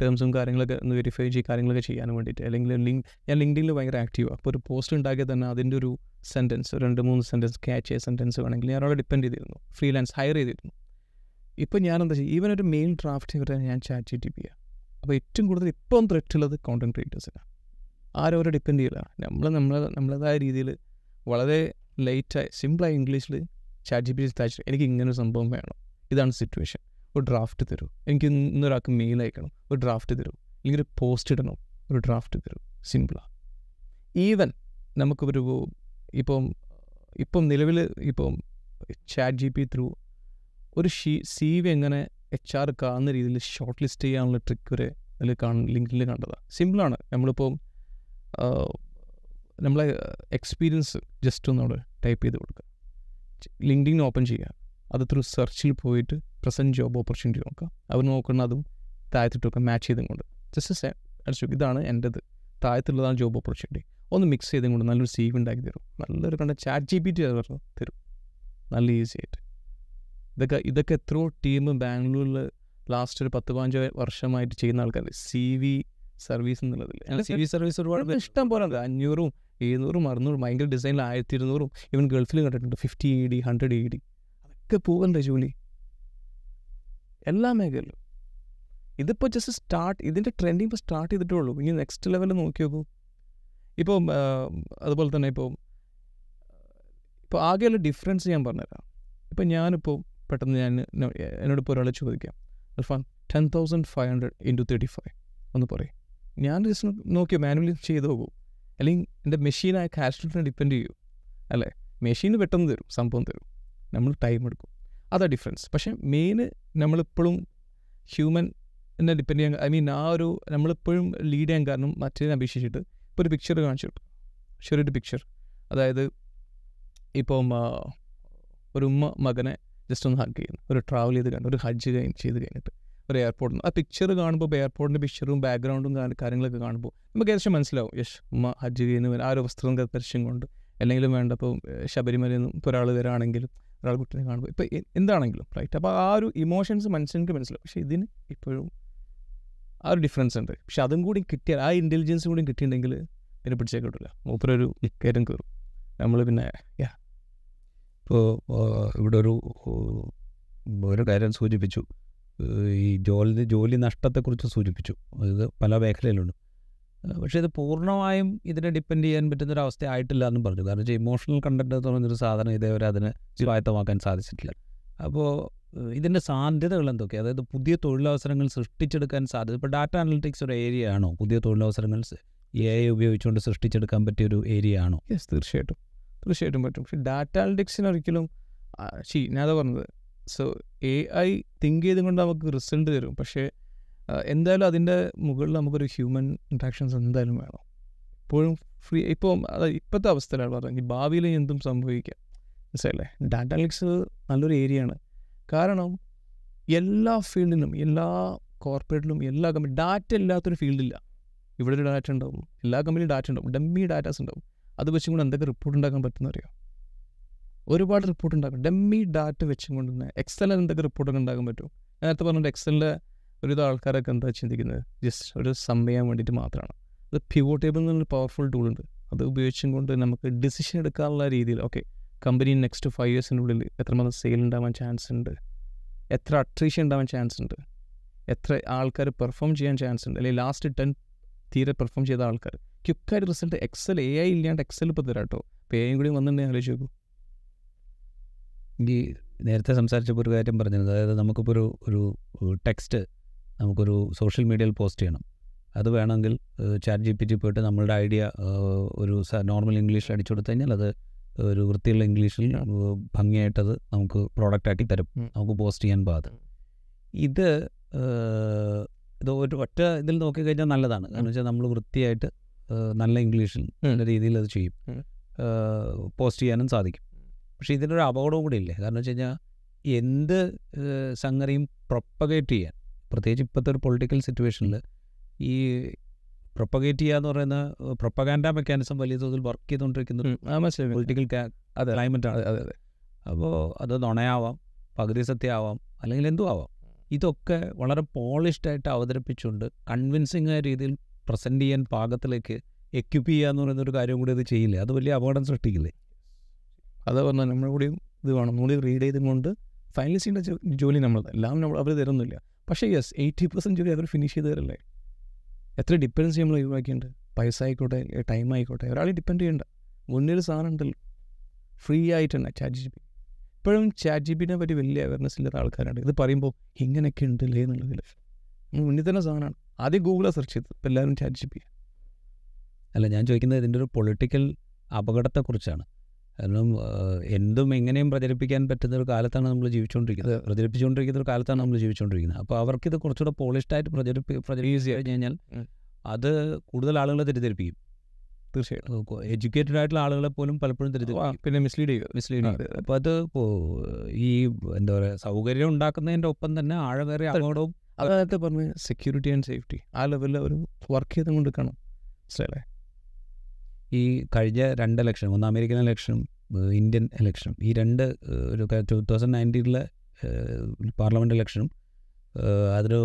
ടേംസും കാര്യങ്ങളൊക്കെ ഒന്ന് വെരിഫൈ ചെയ്ത് കാര്യങ്ങളൊക്കെ ചെയ്യാൻ വേണ്ടിയിട്ട്. അല്ലെങ്കിൽ ലിങ്ക് ഞാൻ ലിങ്ക്ഡിനിൽ ഭയങ്കര ആക്റ്റീവാണ് അപ്പോൾ ഒരു പോസ്റ്റ് ഉണ്ടാക്കിയാൽ തന്നെ അതിന്റെ ഒരു സെന്റൻസ് രണ്ട് മൂന്ന് സെന്റൻസ് ക്യാച്ച് ചെയ്ത സെന്റൻസ് വേണമെങ്കിൽ ഞാൻ അവിടെ ഡിപ്പെൻഡ് ചെയ്തിരുന്നു. ഫ്രീലാൻസ് ഹയർ ചെയ്തിരുന്നു. ഇപ്പോൾ ഞാൻ എന്താ ചെയ്യുക ഈവൻ ഒരു മെയിൽ ഡ്രാഫ്റ്റ് വരെ ഞാൻ ചാറ്റ് ജി ടി പി അപ്പോൾ ഏറ്റവും കൂടുതൽ ഇപ്പം ത്രെറ്റ് ഉള്ളത് കോണ്ടന്റ് ക്രിയേറ്റേഴ്സിനാണ് ആരും അവരെ ഡിപ്പെൻഡ് ചെയ്യില്ല. നമ്മൾ നമ്മൾ നമ്മളേതായ രീതിയിൽ വളരെ ലൈറ്റായി സിമ്പിളായി ഇംഗ്ലീഷിൽ ചാറ്റ് ജി പി തയ്ച്ചു എനിക്ക് ഇങ്ങനൊരു സംഭവം വേണം. ഇതാണ് സിറ്റുവേഷൻ ഒരു ഡ്രാഫ്റ്റ് തരൂ. എനിക്ക് ഇന്നൊരാൾക്ക് മെയിൽ അയക്കണം. ഒരു ഡ്രാഫ്റ്റ് തരൂ. അല്ലെങ്കിൽ ഒരു പോസ്റ്റ് ഇടണം. ഒരു ഡ്രാഫ്റ്റ് തരൂ. സിമ്പിളാണ് ഈവൻ നമുക്കൊരു ഇപ്പം ഇപ്പം നിലവിൽ ഇപ്പം ചാറ്റ് ജി പി ത്രൂ ഒരു ഷീ സി വി എങ്ങനെ എച്ച് ആർ കാണുന്ന രീതിയിൽ ഷോർട്ട് ലിസ്റ്റ് ചെയ്യാനുള്ള ട്രിക്ക് വരെ അതിൽ കാണും ലിങ്കിൽ കണ്ടതാണ് സിമ്പിളാണ് നമ്മളിപ്പോൾ നമ്മളെ എക്സ്പീരിയൻസ് ജസ്റ്റ് ഒന്ന് അവിടെ ടൈപ്പ് ചെയ്ത് കൊടുക്കുക ലിങ്ക്ഡിൻ ഓപ്പൺ ചെയ്യുക അത് ത്രൂ സെർച്ചിൽ പോയിട്ട് പ്രസന്റ് ജോബ് ഓപ്പർച്യൂണിറ്റി നോക്കുക അവർ നോക്കുന്ന അതും താഴത്തിട്ടൊക്കെ മാച്ച് ചെയ്തും കൊണ്ട്. ജസ്റ്റ് അടിച്ചു ഇതാണ് എന്റെത് താഴത്തുള്ളതാണ് ജോബ് ഓപ്പർച്യൂണിറ്റി ഒന്ന് മിക്സ് ചെയ്തും കൊണ്ട് നല്ലൊരു സീവ് ഉണ്ടാക്കി തരും. നല്ലൊരു കണ്ട ചാറ്റ് ജി പി ടി തരും. നല്ല ഈസി ആയിട്ട്. ഇതൊക്കെ ഇതൊക്കെ എത്രയോ ടീം ബാംഗ്ലൂരിൽ ലാസ്റ്റ് ഒരു പത്ത് പതിനഞ്ച് വർഷമായിട്ട് ചെയ്യുന്ന ആൾക്കാർ. സി വി സർവീസ് എന്നുള്ളതിൽ സി വി സർവീസ് ഒരുപാട് ഇഷ്ടം പോലെ ഉണ്ട്. അഞ്ഞൂറും എഴുന്നൂറും അറുന്നൂറും ഭയങ്കര ഡിസൈനിൽ ആയിരത്തി ഇരുന്നൂറും ഇവൻ ഗൾഫിൽ കണ്ടിട്ടുണ്ട്. Fifty E D hundred E D അതൊക്കെ പോകണ്ടേ ജോലി. എല്ലാ മേഖലയിലും. ഇതിപ്പോൾ ജസ്റ്റ് സ്റ്റാർട്ട് ഇതിന്റെ ട്രെൻഡിങ് ഇപ്പോൾ സ്റ്റാർട്ട് ചെയ്തിട്ടേ ഉള്ളൂ. ഇനി നെക്സ്റ്റ് ലെവൽ നോക്കി നോക്കൂ. ഇപ്പോൾ അതുപോലെ തന്നെ ഇപ്പോൾ ഇപ്പോൾ ആകെയുള്ള ഡിഫറൻസ് ഞാൻ പറഞ്ഞുതരാം. ഇപ്പം ഞാനിപ്പോൾ പെട്ടെന്ന് ഞാൻ എന്നോട് ഇപ്പോൾ ഒരാളെ ചോദിക്കാം. Alfan ten thousand five hundred into thirty five. ഒന്ന് പറയും. ഞാൻ ജസ്റ്റ് നോക്കിയോ മാനുവലി ചെയ്ത് പോകും അല്ലെങ്കിൽ എന്റെ മെഷീനായ കാൽക്കുലേറ്ററിനെ ഡിപ്പെൻഡ് ചെയ്യൂ. അല്ലേ? മെഷീന് പെട്ടെന്ന് തരും സംഭവം തരും. നമ്മൾ ടൈം എടുക്കും. അതാ ഡിഫറൻസ് പക്ഷേ മെയിൻ നമ്മളിപ്പോഴും ഹ്യൂമൻ എന്നെ ഡിപ്പെൻഡ് ചെയ്യാൻ ഐ മീൻ ആ ഒരു നമ്മളിപ്പോഴും ലീഡ് ചെയ്യാൻ കാരണം മറ്റേതിനെ അപേക്ഷിച്ചിട്ട് ഇപ്പോൾ ഒരു പിക്ചർ കാണിച്ചു കൊടുക്കും. ചെറിയൊരു പിക്ചർ അതായത് ഇപ്പം ഒരു ഉമ്മ മകനെ ജസ്റ്റ് ഒന്ന് ഹഗ് ചെയ്യുന്നു. ഒരു ട്രാവൽ ചെയ്ത് കഴിഞ്ഞു ഒരു ഹജ്ജ് കഴിഞ്ഞ് ചെയ്ത് കഴിഞ്ഞിട്ട്. ഒരു എയർപോർട്ടിൽ ആ പിക്ചർ കാണുമ്പോൾ എയർപോർട്ടിന്റെ പിക്ചറും ബാക്ക്ഗ്രൗണ്ടും കാര്യങ്ങളൊക്കെ കാണുമ്പോൾ നമുക്ക് ഏകദേശം മനസ്സിലാവും. യെസ് ഉമ്മ ഹജ്ജ് ചെയ്യുന്ന ആ ഒരു വസ്ത്രം ദർശനം കൊണ്ട് അല്ലെങ്കിലും വേണ്ട ഇപ്പോൾ ശബരിമലയിൽ നിന്നും ഇപ്പോൾ ഒരാൾ വരാണെങ്കിലും ഒരാൾ കുട്ടീനെ കാണുമ്പോൾ ഇപ്പോൾ എന്താണെങ്കിലും റൈറ്റ് അപ്പോൾ ആ ഒരു ഇമോഷൻസ് മനുഷ്യർക്ക് മനസ്സിലാവും. പക്ഷേ ഇതിന് ഇപ്പോഴും ആ ഒരു ഡിഫറൻസ് ഉണ്ട്. പക്ഷെ അതും കൂടി കിട്ടിയാൽ ആ ഇന്റലിജൻസും കൂടി കിട്ടിയിട്ടുണ്ടെങ്കിൽ പിന്നെ പിടിച്ചേ കിട്ടില്ല മൂപ്പരൊരു കയറ്റം കയറും. നമ്മൾ പിന്നെ ഇപ്പോൾ ഇവിടെ ഒരു ഒരു കാര്യം സൂചിപ്പിച്ചു. ഈ ജോലി ജോലി നഷ്ടത്തെക്കുറിച്ച് സൂചിപ്പിച്ചു. ഇത് പല മേഖലയിലുണ്ട്. പക്ഷേ ഇത് പൂർണമായും ഇതിനെ ഡിപ്പെൻഡ് ചെയ്യാൻ പറ്റുന്ന ഒരു അവസ്ഥ ആയിട്ടില്ല എന്നും പറഞ്ഞു. കാരണം വെച്ചാൽ ഇമോഷണൽ കണ്ടന്റ് എന്ന് പറയുന്നൊരു സാധനം ഇതേവരെ അതിന് സ്വായത്തമാക്കാൻ സാധിച്ചിട്ടില്ല. അപ്പോൾ ഇതിന്റെ സാധ്യതകൾ എന്തൊക്കെയാണ് അതായത് പുതിയ തൊഴിലവസരങ്ങൾ സൃഷ്ടിച്ചെടുക്കാൻ സാധ്യത. ഇപ്പോൾ ഡാറ്റ അനലിറ്റിക്സ് ഒരു ഏരിയ ആണോ പുതിയ തൊഴിലവസരങ്ങൾ എ ഐ ഉപയോഗിച്ചുകൊണ്ട് സൃഷ്ടിച്ചെടുക്കാൻ പറ്റിയ ഒരു ഏരിയ ആണോ യെസ് തീർച്ചയായിട്ടും. തീർച്ചയായിട്ടും പറ്റും. പക്ഷേ ഡാറ്റ അനലിറ്റിക്സിന് ഒരിക്കലും ശരി ഞാൻ അതാ പറഞ്ഞത്. സോ എ ഐ തിങ്ക് ചെയ്തും കൊണ്ട് നമുക്ക് റിസൾട്ട് തരും. പക്ഷേ എന്തായാലും അതിന്റെ മുകളിൽ നമുക്കൊരു ഹ്യൂമൻ ഇൻട്രാക്ഷൻസ് എന്തായാലും വേണം. ഇപ്പോഴും ഫ്രീ ഇപ്പോൾ അത് ഇപ്പോഴത്തെ അവസ്ഥയിലാണ് പറഞ്ഞത്. ഭാവിയിൽ എന്തും സംഭവിക്കാം. മനസ്സിലല്ലേ ഡാറ്റ അനലിറ്റിക്സ് നല്ലൊരു ഏരിയയാണ് കാരണം എല്ലാ ഫീൽഡിലും എല്ലാ കോർപ്പറേറ്റിലും എല്ലാ കമ്പനി ഡാറ്റ ഇല്ലാത്തൊരു ഫീൽഡില്ല ഇവിടെ ഒരു ഡാറ്റ ഉണ്ടാവും. എല്ലാ കമ്പനിയും ഡാറ്റ ഉണ്ടാവും. ഡമ്മി ഡാറ്റാസ് ഉണ്ടാവും. അത് വെച്ചും കൊണ്ട് എന്തൊക്കെ റിപ്പോർട്ട് ഉണ്ടാക്കാൻ പറ്റുന്ന അറിയാം ഒരുപാട് റിപ്പോർട്ട് ഉണ്ടാക്കും. ഡമ്മി ഡാറ്റ വെച്ചും കൊണ്ട് തന്നെ എക്സലിൽ എന്തൊക്കെ റിപ്പോർട്ടൊക്കെ ഉണ്ടാക്കാൻ പറ്റും? നേരത്തെ പറഞ്ഞിട്ട് എക്സലിന്റെ ഒരുവിധ ആൾക്കാരൊക്കെ എന്താ ചിന്തിക്കുന്നത്? ജസ്റ്റ് ഒരു സം ചെയ്യാൻ വേണ്ടിയിട്ട് മാത്രമാണ്. അത് പ്യൂർ ടേബിൾ എന്നൊരു പവർഫുൾ ടൂൾ ഉണ്ട്. അത് ഉപയോഗിച്ചും കൊണ്ട് നമുക്ക് ഡിസിഷൻ എടുക്കാനുള്ള രീതിയിൽ ഓക്കെ കമ്പനി നെക്സ്റ്റ് ഫൈവ് ഇയേഴ്സിനുള്ളിൽ എത്രമാത്രം സെയിൽ ഉണ്ടാവാൻ ചാൻസ് ഉണ്ട്? എത്ര അട്രീഷൻ ഉണ്ടാവാൻ ചാൻസ് ഉണ്ട്? എത്ര ആൾക്കാർ പെർഫോം ചെയ്യാൻ ചാൻസ് ഉണ്ട്? അല്ലെങ്കിൽ ലാസ്റ്റ് ടെൻ തീരെ പെർഫോം ചെയ്ത ആൾക്കാർ ക്വിക്കായിട്ട് റിസൾട്ട് എക്സൽ എ ഐ ഇല്ലാണ്ട് എക്സൽ ഇപ്പോൾ തരാം കേട്ടോ ഇപ്പോൾ എ കൂടി വന്നിട്ടുണ്ടെങ്കിൽ ആലോചിച്ച് നോക്കൂ. ഈ നേരത്തെ സംസാരിച്ചപ്പോൾ ഒരു കാര്യം പറഞ്ഞത് അതായത് നമുക്കിപ്പോൾ ഒരു ഒരു ടെക്സ്റ്റ് നമുക്കൊരു സോഷ്യൽ മീഡിയയിൽ പോസ്റ്റ് ചെയ്യണം. അത് വേണമെങ്കിൽ ചാറ്റ് ജി പി ടി പോയിട്ട് നമ്മളുടെ ഐഡിയ ഒരു നോർമൽ ഇംഗ്ലീഷിൽ അടിച്ചു കൊടുത്തു കഴിഞ്ഞാൽ അത് ഒരു വൃത്തിയുള്ള ഇംഗ്ലീഷിൽ ഭംഗിയായിട്ടത് നമുക്ക് പ്രോഡക്റ്റ് ആക്കി തരും. നമുക്ക് പോസ്റ്റ് ചെയ്യാൻ പാകം ഇത് ഇത് ഒരു ഒറ്റ ഇതിൽ നോക്കിക്കഴിഞ്ഞാൽ നല്ലതാണ്. കാരണം വെച്ചാൽ നമ്മൾ വൃത്തിയായിട്ട് നല്ല ഇംഗ്ലീഷിൽ നല്ല രീതിയിൽ അത് ചെയ്യും. പോസ്റ്റ് ചെയ്യാനും സാധിക്കും. പക്ഷേ ഇതിനൊരു അപകടവും കൂടി ഇല്ലേ? കാരണം വെച്ച് കഴിഞ്ഞാൽ എന്ത് സംഗതിയും പ്രൊപ്പഗേറ്റ് ചെയ്യാൻ പ്രത്യേകിച്ച് ഇപ്പോഴത്തെ ഒരു പൊളിറ്റിക്കൽ സിറ്റുവേഷനിൽ ഈ പ്രൊപ്പഗേറ്റ് ചെയ്യുക എന്ന് പറയുന്ന പ്രൊപ്പഗാൻഡ മെക്കാനിസം വലിയ തോതിൽ വർക്ക് ചെയ്തുകൊണ്ടിരിക്കുന്ന പൊളിറ്റിക്കൽ അതെ ക്ലൈമറ്റ് ആണ്. അതെ അതെ അതെ. അപ്പോൾ അത് നുണയാവാം പകുതി സത്യമാവാം അല്ലെങ്കിൽ എന്തും ആവാം ഇതൊക്കെ വളരെ പോളിഷ്ഡായിട്ട് അവതരിപ്പിച്ചുകൊണ്ട് കൺവിൻസിങ് ആയ രീതിയിൽ പ്രസന്റ് ചെയ്യാൻ പാകത്തിലേക്ക് എക്യുപ്പ് ചെയ്യുക എന്ന് പറയുന്ന ഒരു കാര്യം കൂടി അത് ചെയ്യില്ലേ? അത് വലിയ അപകടം സൃഷ്ടിക്കില്ലേ? അതാ പറഞ്ഞാൽ നമ്മുടെ കൂടി ഇത് വേണം. നമ്മൾ റീഡ് ചെയ്തും കൊണ്ട് ഫൈനലിസ്റ്റ് ചെയ്യേണ്ട ജോലി നമ്മൾ എല്ലാം നമ്മൾ അവർ തരുന്നില്ല. പക്ഷേ യെസ് എയ്റ്റി പെർസെന്റ് ജോലി അവർ ഫിനിഷ് ചെയ്ത് തരല്ലേ? എത്ര ഡിപ്പെൻഡൻസി നമ്മൾ ഒഴിവാക്കിയിട്ടുണ്ട്? പൈസ ആയിക്കോട്ടെ ടൈം ആയിക്കോട്ടെ ഒരാളെ ഡിപ്പെൻഡ് ചെയ്യണ്ട. മുന്നിൽ സാധനം ഉണ്ടല്ലോ. ഫ്രീ ആയിട്ടുണ്ട് ചാറ്റ് ജി ബി ഇപ്പോഴും ചാറ്റ് ജി പിനെ പറ്റി വലിയ അവയർനെസ് ഇല്ലാത്ത ആൾക്കാരുണ്ട്. ഇത് പറയുമ്പോൾ ഇങ്ങനെയൊക്കെ ഉണ്ടല്ലേ എന്നുള്ളതിൽ മുന്നിൽ തന്നെ സാധനമാണ്. ആദ്യം ഗൂഗിളാണ് സെർച്ച് ചെയ്തത്. ഇപ്പോൾ എല്ലാവരും ചാറ്റ് ജി പി അല്ല ഞാൻ ചോദിക്കുന്നത് ഇതിന്റെ ഒരു പൊളിറ്റിക്കൽ അപകടത്തെക്കുറിച്ചാണ്. കാരണം എന്തും എങ്ങനെയും പ്രചരിപ്പിക്കാൻ പറ്റുന്ന ഒരു കാലത്താണ് നമ്മൾ ജീവിച്ചുകൊണ്ടിരിക്കുന്നത്. പ്രചരിപ്പിച്ചുകൊണ്ടിരിക്കുന്ന ഒരു കാലത്താണ് നമ്മൾ ജീവിച്ചുകൊണ്ടിരിക്കുന്നത്. അപ്പോൾ അവർക്കിത് കുറച്ചുകൂടെ പോളിഷ്ഡായിട്ട് പ്രചരിപ്പി പ്രചരിപ്പിച്ച് കഴിഞ്ഞ് കഴിഞ്ഞാൽ അത് കൂടുതൽ ആളുകളെ തെറ്റിദ്ധരിപ്പിക്കും. തീർച്ചയായിട്ടും. എഡ്യൂക്കേറ്റഡ് ആയിട്ടുള്ള ആളുകളെ പോലും പലപ്പോഴും തെറ്റി പിന്നെ മിസ്ലീഡ് ചെയ്യും മിസ്ലീഡ് അതെ. അപ്പോൾ അത് ഈ എന്താ പറയുക സൗകര്യം ഉണ്ടാക്കുന്നതിന്റെ ഒപ്പം തന്നെ ആഴമേറിയ. അപകടവും അത് നേരത്തെ പറഞ്ഞ് സെക്യൂരിറ്റി ആൻഡ് സേഫ്റ്റി ആ ലെവലിൽ അവർ വർക്ക് ചെയ്തും കൊണ്ട് മനസ്സിലായില്ലേ? ഈ കഴിഞ്ഞ രണ്ട് ഇലക്ഷൻ ഒന്ന് അമേരിക്കൻ ഇലക്ഷനും ഇന്ത്യൻ ഇലക്ഷനും ഈ രണ്ട് ഒരു ടു തൗസൻഡ് നയന്റീനിലെ പാർലമെന്റ് ഇലക്ഷനും അതൊരു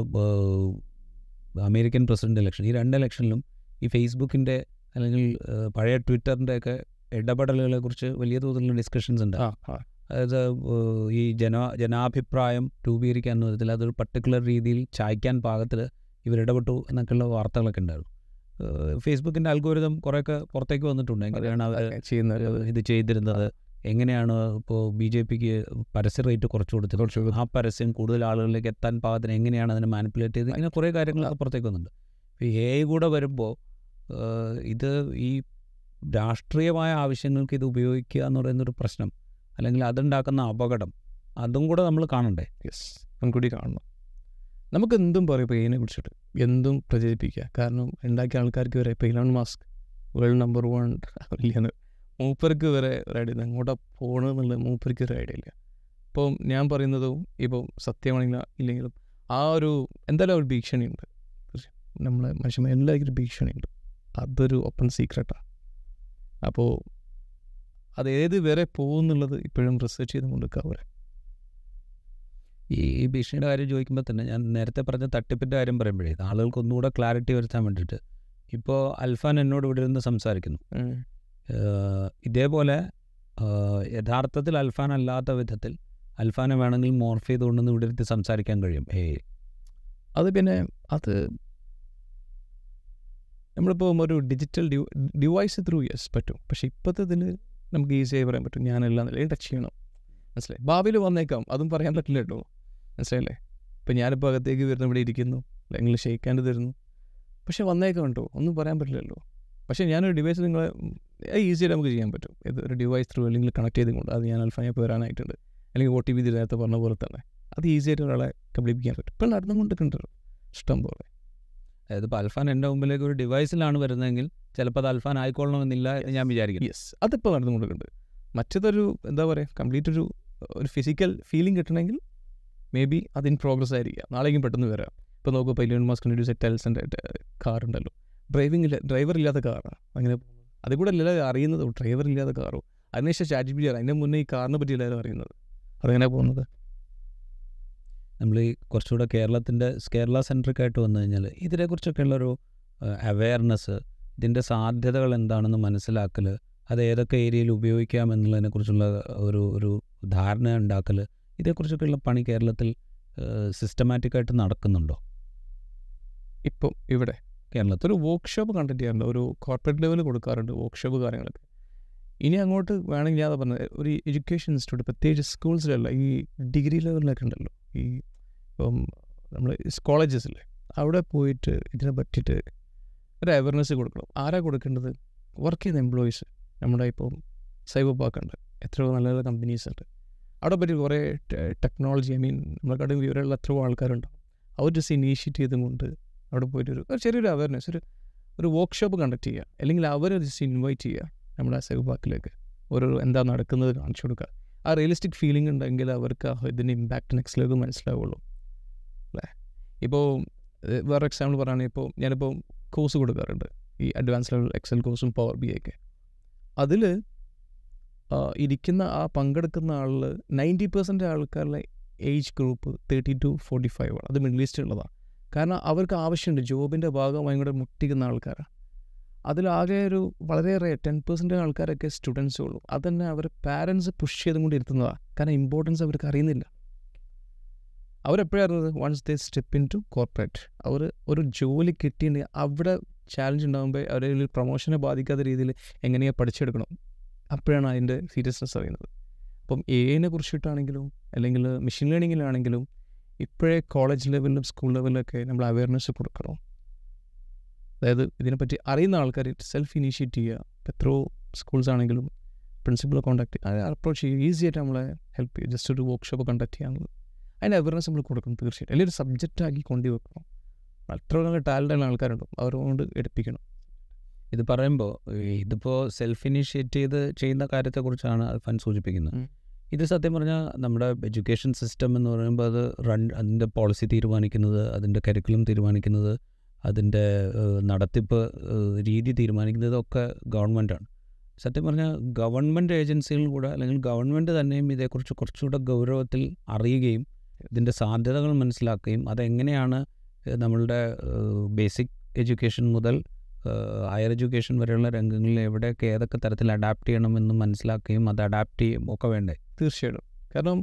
അമേരിക്കൻ പ്രസിഡന്റ് ഇലക്ഷൻ ഈ രണ്ട് ഇലക്ഷനിലും ഈ ഫേസ്ബുക്കിന്റെ അല്ലെങ്കിൽ പഴയ ട്വിറ്ററിന്റെ ഒക്കെ ഇടപെടലുകളെ കുറിച്ച് വലിയ തോതിലുള്ള ഡിസ്കഷൻസ് ഉണ്ട്. അതായത് ഈ ജന ജനാഭിപ്രായം രൂപീകരിക്കാൻ വിധത്തിൽ അതൊരു പർട്ടിക്കുലർ രീതിയിൽ ചായ്ക്കാൻ പാകത്തിൽ ഇവരിടപെട്ടു എന്നൊക്കെയുള്ള വാർത്തകളൊക്കെ ഉണ്ടായിരുന്നു. ഫേസ്ബുക്കിന്റെ അൽഗോരിതം കുറേയൊക്കെ പുറത്തേക്ക് വന്നിട്ടുണ്ട്. എങ്ങനെയാണ് അവർ ചെയ്യുന്നത്. ഇത് ചെയ്തിരുന്നത്? എങ്ങനെയാണ് ഇപ്പോൾ ബി ജെ പിക്ക് പരസ്യ റേറ്റ് കുറച്ച് കൊടുത്തത്? കുറച്ച് ആ പരസ്യം കൂടുതൽ ആളുകളിലേക്ക് എത്താൻ പാകത്തിന് എങ്ങനെയാണ് അതിനെ മാനിപ്പുലേറ്റ് ചെയ്ത് ഇങ്ങനെ കുറേ കാര്യങ്ങൾ പുറത്തേക്ക് വന്നിട്ടുണ്ട്. ഇപ്പോൾ എ ഐ കൂടെ വരുമ്പോൾ ഇത് ഈ രാഷ്ട്രീയമായ ആവശ്യങ്ങൾക്ക് ഇത് ഉപയോഗിക്കുക എന്ന് പറയുന്നൊരു പ്രശ്നം അല്ലെങ്കിൽ അതുണ്ടാക്കുന്ന അപകടം അതും കൂടെ നമ്മൾ കാണണ്ടേ? യെസ് മുൻകൂട്ടി കാണണം. നമുക്ക് എന്തും പറയും പെയിനെ കുറിച്ചിട്ട്. എന്തും പ്രചരിപ്പിക്കുക. കാരണം ഉണ്ടാക്കിയ ആൾക്കാർക്ക് വരെ ഇപ്പോൾ Elon Musk world number one ഇല്ലെന്ന് മൂപ്പർക്ക് വരെ ഒരു ഐഡിയ ഇല്ല പോകണം മൂപ്പർക്ക് ഒരു ഐഡിയ ഇല്ല. ഇപ്പം ഞാൻ പറയുന്നതും ഇപ്പം സത്യമാണെങ്കിലും ഇല്ലെങ്കിലും ആ ഒരു എന്തായാലും ഒരു ഭീഷണിയുണ്ട്. നമ്മളെ മനുഷ്യന്മാർ എല്ലാവർക്കും ഒരു ഭീഷണിയുണ്ട്. അതൊരു ഓപ്പൺ സീക്രട്ടാണ് അപ്പോൾ അത് ഏത് വരെ പോകുന്നുള്ളത് ഇപ്പോഴും റിസർച്ച് ചെയ്തുകൊണ്ട് കവർ ഈ ഈ ഭീഷണിയുടെ കാര്യം ചോദിക്കുമ്പോൾ തന്നെ ഞാൻ നേരത്തെ പറഞ്ഞ തട്ടിപ്പിന്റെ കാര്യം പറയുമ്പോഴേ ആളുകൾക്ക് ഒന്നുകൂടെ ക്ലാരിറ്റി വരുത്താൻ വേണ്ടിയിട്ട് ഇപ്പോൾ അൽഫാൻ എന്നോട് ഇവിടെ ഇരുന്ന് സംസാരിക്കുന്നു. ഇതേപോലെ യഥാർത്ഥത്തിൽ അൽഫാൻ അല്ലാത്ത വിധത്തിൽ അൽഫാനെ വേണമെങ്കിൽ മോർഫ് ചെയ്തുകൊണ്ടെന്ന് ഇവിടെ ഇരുത്തി സംസാരിക്കാൻ കഴിയും. ഏ അത് പിന്നെ അത് നമ്മളിപ്പോൾ ഒരു digital D device through yes പറ്റും. പക്ഷേ ഇപ്പോഴത്തെ ഇതിൽ നമുക്ക് ഈസിയായി പറയാൻ പറ്റും. ഞാനെല്ലാം നിലയും ടച്ച് ചെയ്യണം. മനസ്സിലായി? ഭാവിയിൽ വന്നേക്കാം. അതും പറയാൻ പറ്റില്ല കേട്ടോ. മനസ്സിലായില്ലേ? ഇപ്പം ഞാനിപ്പോൾ അകത്തേക്ക് വരുന്ന ഇവിടെ ഇരിക്കുന്നു. അല്ലെങ്കിൽ ഷെയ്ക്കാണ്ട് തരുന്നു. പക്ഷെ വന്നേക്കാം കേട്ടോ. ഒന്നും പറയാൻ പറ്റില്ലല്ലോ. പക്ഷേ ഞാനൊരു ഡിവൈസ് നിങ്ങളെ ഈസിയായിട്ട് നമുക്ക് ചെയ്യാൻ പറ്റും. ഇത് ഒരു ഡിവൈസ് ത്രൂ അല്ലെങ്കിൽ കണക്ട് ചെയ്തുകൊണ്ട് അത് ഞാൻ അൽഫാനിയപ്പ് വരാനായിട്ടുണ്ട്. അല്ലെങ്കിൽ ഒ ടി പി നേരത്തെ പറഞ്ഞ പോലെ തന്നെ. അത് ഈസിയായിട്ട് ഒരാളെ കബളിപ്പിക്കാൻ പറ്റും. ഇപ്പം നടന്നുകൊണ്ടിരിക്കുന്നുണ്ടല്ലോ ഇഷ്ടം പോലെ. അതായത് ഇപ്പോൾ അൽഫാൻ എന്റെ മുമ്പിലേക്ക് ഒരു ഡിവൈസിലാണ് വരുന്നതെങ്കിൽ ചിലപ്പോൾ അത് അൽഫാൻ ആയിക്കൊള്ളണമെന്നില്ല എന്ന് ഞാൻ വിചാരിക്കുന്നു. യെസ് അതിപ്പോൾ നടന്നുകൊണ്ടിട്ടുണ്ട് മറ്റേതൊരു എന്താ പറയുക കംപ്ലീറ്റ് ഒരു ഒരു ഫിസിക്കൽ ഫീലിംഗ് കിട്ടണമെങ്കിൽ മേ ബി അത് ഇൻ പ്രോഗ്രസ് ആയിരിക്കാം. നാളേക്കും പെട്ടെന്ന് വരാം. ഇപ്പോൾ നോക്കുമ്പോൾ ഇപ്പോൾ ഇലോൺ മാസ്ക് ഒരു ടെൽസിന്റെ കാർ ഉണ്ടല്ലോ. ഡ്രൈവിംഗ് ഇല്ല ഡ്രൈവർ ഇല്ലാത്ത കാറാണ് അങ്ങനെ അതിൽ കൂടെ എല്ലാവരും അറിയുന്നത് ഡ്രൈവർ ഇല്ലാത്ത കാറോ അതിനുശേഷം ചാറ്റ് ജി പി അതിന്റെ മുന്നേ ഈ കാറിനെ പറ്റി എല്ലാവരും അറിയുന്നത്. അതെങ്ങനെ പോകുന്നത്? നമ്മൾ ഈ കുറച്ചുകൂടെ കേരളത്തിന്റെ കേരള സെൻട്രിക് ആയിട്ട് വന്നു കഴിഞ്ഞാൽ ഇതിനെക്കുറിച്ചൊക്കെയുള്ളൊരു അവെയർനെസ് ഇതിന്റെ സാധ്യതകൾ എന്താണെന്ന് മനസ്സിലാക്കൽ അത് ഏതൊക്കെ ഏരിയയിൽ ഉപയോഗിക്കാം എന്നുള്ളതിനെക്കുറിച്ചുള്ള ഒരു ഒരു ധാരണ ഉണ്ടാക്കൽ ഇതേക്കുറിച്ചൊക്കെയുള്ള പണി കേരളത്തിൽ സിസ്റ്റമാറ്റിക്കായിട്ട് നടക്കുന്നുണ്ടോ? ഇപ്പം ഇവിടെ കേരളത്തിൽ ഒരു വർക്ക്ഷോപ്പ് കണ്ടക്ട് ചെയ്യാറുണ്ട്. ഒരു കോർപ്പറേറ്റ് ലെവലിൽ കൊടുക്കാറുണ്ട് വർക്ക്ഷോപ്പ് കാര്യങ്ങളൊക്കെ. ഇനി അങ്ങോട്ട് വേണമെങ്കിൽ ഞാൻ പറഞ്ഞത് ഒരു എഡ്യൂക്കേഷൻ ഇൻസ്റ്റിറ്റ്യൂട്ട് പ്രത്യേകിച്ച് സ്കൂൾസിലല്ല ഈ ഡിഗ്രി ലെവലിലൊക്കെ ഉണ്ടല്ലോ. ഈ ഇപ്പം നമ്മൾ കോളേജസില്ലേ അവിടെ പോയിട്ട് ഇതിനെ പറ്റിയിട്ട് ഒരു അവയർനെസ് കൊടുക്കണം. ആരാ കൊടുക്കേണ്ടത്? വർക്ക് ചെയ്യുന്ന എംപ്ലോയീസ് നമ്മുടെ ഇപ്പോൾ സൈബർ പാർക്ക് ഉണ്ട്. എത്രയോ നല്ല നല്ല കമ്പനീസ് ഉണ്ട്. അവിടെ പറ്റി കുറേ ടെക്നോളജി ഐ മീൻ നമ്മളെക്കാട്ടും വിവരമുള്ള എത്രയോ ആൾക്കാരുണ്ടാവും അവർ ജസ്റ്റ് ഇനീഷ്യേറ്റ് ചെയ്തും കൊണ്ട് അവിടെ പോയിട്ട് ഒരു ചെറിയൊരു അവയർനെസ് ഒരു ഒരു വർക്ക്ഷോപ്പ് കണ്ടക്ട് ചെയ്യുക. അല്ലെങ്കിൽ അവർ ജസ്റ്റ് ഇൻവൈറ്റ് ചെയ്യുക നമ്മുടെ സൈബർ പാർക്കിലേക്ക് ഓരോ എന്താ നടക്കുന്നത് കാണിച്ചു കൊടുക്കുക. ആ റിയലിസ്റ്റിക് ഫീലിംഗ് ഉണ്ടെങ്കിൽ അവർക്ക് ഇതിന്റെ ഇമ്പാക്റ്റ് നെക്സ്റ്റ് ലെവൽ മനസ്സിലാവുള്ളൂ. അല്ലേ? ഇപ്പോൾ വേറെ എക്സാമ്പിൾ പറയുകയാണെങ്കിൽ ഇപ്പോൾ ഞാനിപ്പോൾ കോഴ്സ് കൊടുക്കാറുണ്ട്. ഈ അഡ്വാൻസ് ലെവൽ എക്സൽ കോഴ്സും പവർ ബി ഒക്കെ. അതിൽ ഇരിക്കുന്ന ആ പങ്കെടുക്കുന്ന ആളിൽ നയന്റി പെർസെന്റ് ആൾക്കാരുടെ age group thirty two forty five ആണ്. അത് മിഡിൽ ഈസ്റ്റ് ഉള്ളതാണ്. കാരണം അവർക്ക് ആവശ്യമുണ്ട്. ജോബിന്റെ ഭാഗമായി കൂടെ മുട്ടിക്കുന്ന ആൾക്കാരാണ്. അതിലാകെ ഒരു വളരെയേറെ ടെൻ പെർസെന്റ് ആൾക്കാരൊക്കെ സ്റ്റുഡൻസേ ഉള്ളൂ. തന്നെ അവർ പാരൻസ് പുഷ് ചെയ്തും കൊണ്ട് ഇരുത്തുന്നതാണ് കാരണം ഇമ്പോർട്ടൻസ് അവർക്ക് അറിയുന്നില്ല. അവരെപ്പോഴായിരുന്നത് once they step in to corporate അവർ ഒരു ജോലി കിട്ടിയിട്ടുണ്ടെങ്കിൽ അവിടെ ചാലഞ്ച് ഉണ്ടാകുമ്പോൾ അവരെ പ്രൊമോഷനെ ബാധിക്കാത്ത രീതിയിൽ എങ്ങനെയാണ് പഠിച്ചെടുക്കണം? അപ്പോഴാണ് അതിന്റെ സീരിയസ്നെസ് അറിയുന്നത്. അപ്പം എനെ കുറിച്ചിട്ടാണെങ്കിലും അല്ലെങ്കിൽ മെഷീൻ ലേണിങ്ങിലാണെങ്കിലും ഇപ്പോഴേ കോളേജ് ലെവലിലും സ്കൂൾ ലെവലിലൊക്കെ നമ്മൾ അവയർനെസ് കൊടുക്കണം. അതായത് ഇതിനെപ്പറ്റി അറിയുന്ന ആൾക്കാർ സെൽഫ് ഇനീഷ്യേറ്റ് ചെയ്യുക. എത്രയോ സ്കൂൾസ് ആണെങ്കിലും പ്രിൻസിപ്പളെ കോൺടാക്ട് അപ്രോച്ച് ചെയ്യുക. ഈസി ആയിട്ട് നമ്മളെ ഹെൽപ്പ് ചെയ്യുക. ജസ്റ്റ് ഒരു വർക്ക്ഷോപ്പ് കണ്ടക്ട് ചെയ്യാനുള്ളത് അതിന്റെ അവയർനെസ് നമ്മൾ കൊടുക്കണം തീർച്ചയായിട്ടും. അല്ലെങ്കിൽ ഒരു സബ്ജക്റ്റാക്കി കൊണ്ടുവെക്കണം അത്ര നല്ല ടാലന്റ് ആൾക്കാരുണ്ട് അവരോട് എടുപ്പിക്കണം. ഇത് പറയുമ്പോൾ ഇതിപ്പോൾ സെൽഫ് ഇനീഷ്യേറ്റ് ചെയ്ത് ചെയ്യുന്ന കാര്യത്തെക്കുറിച്ചാണ് അൽഫാൻ സൂചിപ്പിക്കുന്നത്. ഇത് സത്യം പറഞ്ഞാൽ നമ്മുടെ എഡ്യൂക്കേഷൻ സിസ്റ്റം എന്ന് പറയുമ്പോൾ അത് റൺ അതിന്റെ പോളിസി തീരുമാനിക്കുന്നത് അതിന്റെ കരിക്കുലം തീരുമാനിക്കുന്നത് അതിന്റെ നടത്തിപ്പ് രീതി തീരുമാനിക്കുന്നതൊക്കെ ഗവൺമെന്റാണ്. സത്യം പറഞ്ഞാൽ ഗവൺമെന്റ് ഏജൻസികൾ കൂടെ അല്ലെങ്കിൽ ഗവൺമെന്റ് തന്നെയും ഇതേക്കുറിച്ച് കുറച്ചുകൂടെ ഗൗരവത്തിൽ അറിയുകയും ഇതിന്റെ സാധ്യതകൾ മനസ്സിലാക്കുകയും അതെങ്ങനെയാണ് നമ്മളുടെ ബേസിക് എഡ്യൂക്കേഷൻ മുതൽ ഹയർ എഡ്യൂക്കേഷൻ വരെയുള്ള രംഗങ്ങളിൽ എവിടെയൊക്കെ ഏതൊക്കെ തരത്തിൽ അഡാപ്റ്റ് ചെയ്യണമെന്ന് മനസ്സിലാക്കുകയും അത് അഡാപ്റ്റ് ചെയ്യും ഒക്കെ വേണ്ടേ? തീർച്ചയായിട്ടും. കാരണം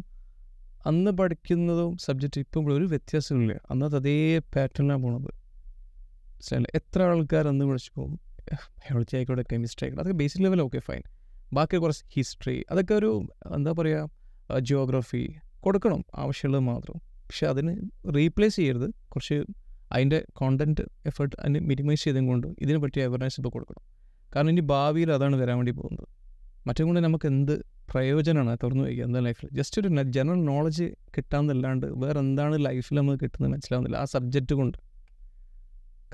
അന്ന് പഠിക്കുന്നതും സബ്ജക്റ്റ് ഇപ്പം ഒരു വ്യത്യാസമില്ല അന്നത്തെ അതേ പാറ്റേണിലാണ് പോണത്. മനസ്സിലായില്ലേ? എത്ര ആൾക്കാർ അന്ന് വിളിച്ചു ബയോളജി ആയിക്കോട്ടെ കെമിസ്ട്രി ആയിക്കോട്ടെ അതൊക്കെ ബേസിക് ലെവൽ ഓക്കെ ഫൈൻ ബാക്കി കുറച്ച് ഹിസ്റ്ററി അതൊക്കെ ഒരു എന്താ പറയുക ജിയോഗ്രഫി കൊടുക്കണം ആവശ്യമുള്ളത് മാത്രം. പക്ഷെ അതിന് റീപ്ലേസ് ചെയ്യരുത്. കുറച്ച് അതിന്റെ കോണ്ടന്റ് എഫേർട്ട് അതിന് മിനിമൈസ് ചെയ്തും കൊണ്ട് ഇതിനെ പറ്റി അവയർനെസ് ഇപ്പോൾ കൊടുക്കണം. കാരണം ഇനി ഭാവിയിൽ അതാണ് വരാൻ വേണ്ടി പോകുന്നത്. മറ്റും കൊണ്ട് നമുക്ക് എന്ത് പ്രയോജനമാണ് തുറന്നു വയ്ക്കുക എന്താ ലൈഫിൽ ജസ്റ്റ് ഒരു ജനറൽ നോളജ് കിട്ടാമെന്നല്ലാണ്ട് വേറെ എന്താണ് ലൈഫിൽ നമുക്ക് കിട്ടുന്നത് മനസ്സിലാവുന്നില്ല. ആ സബ്ജക്റ്റ് കൊണ്ട്.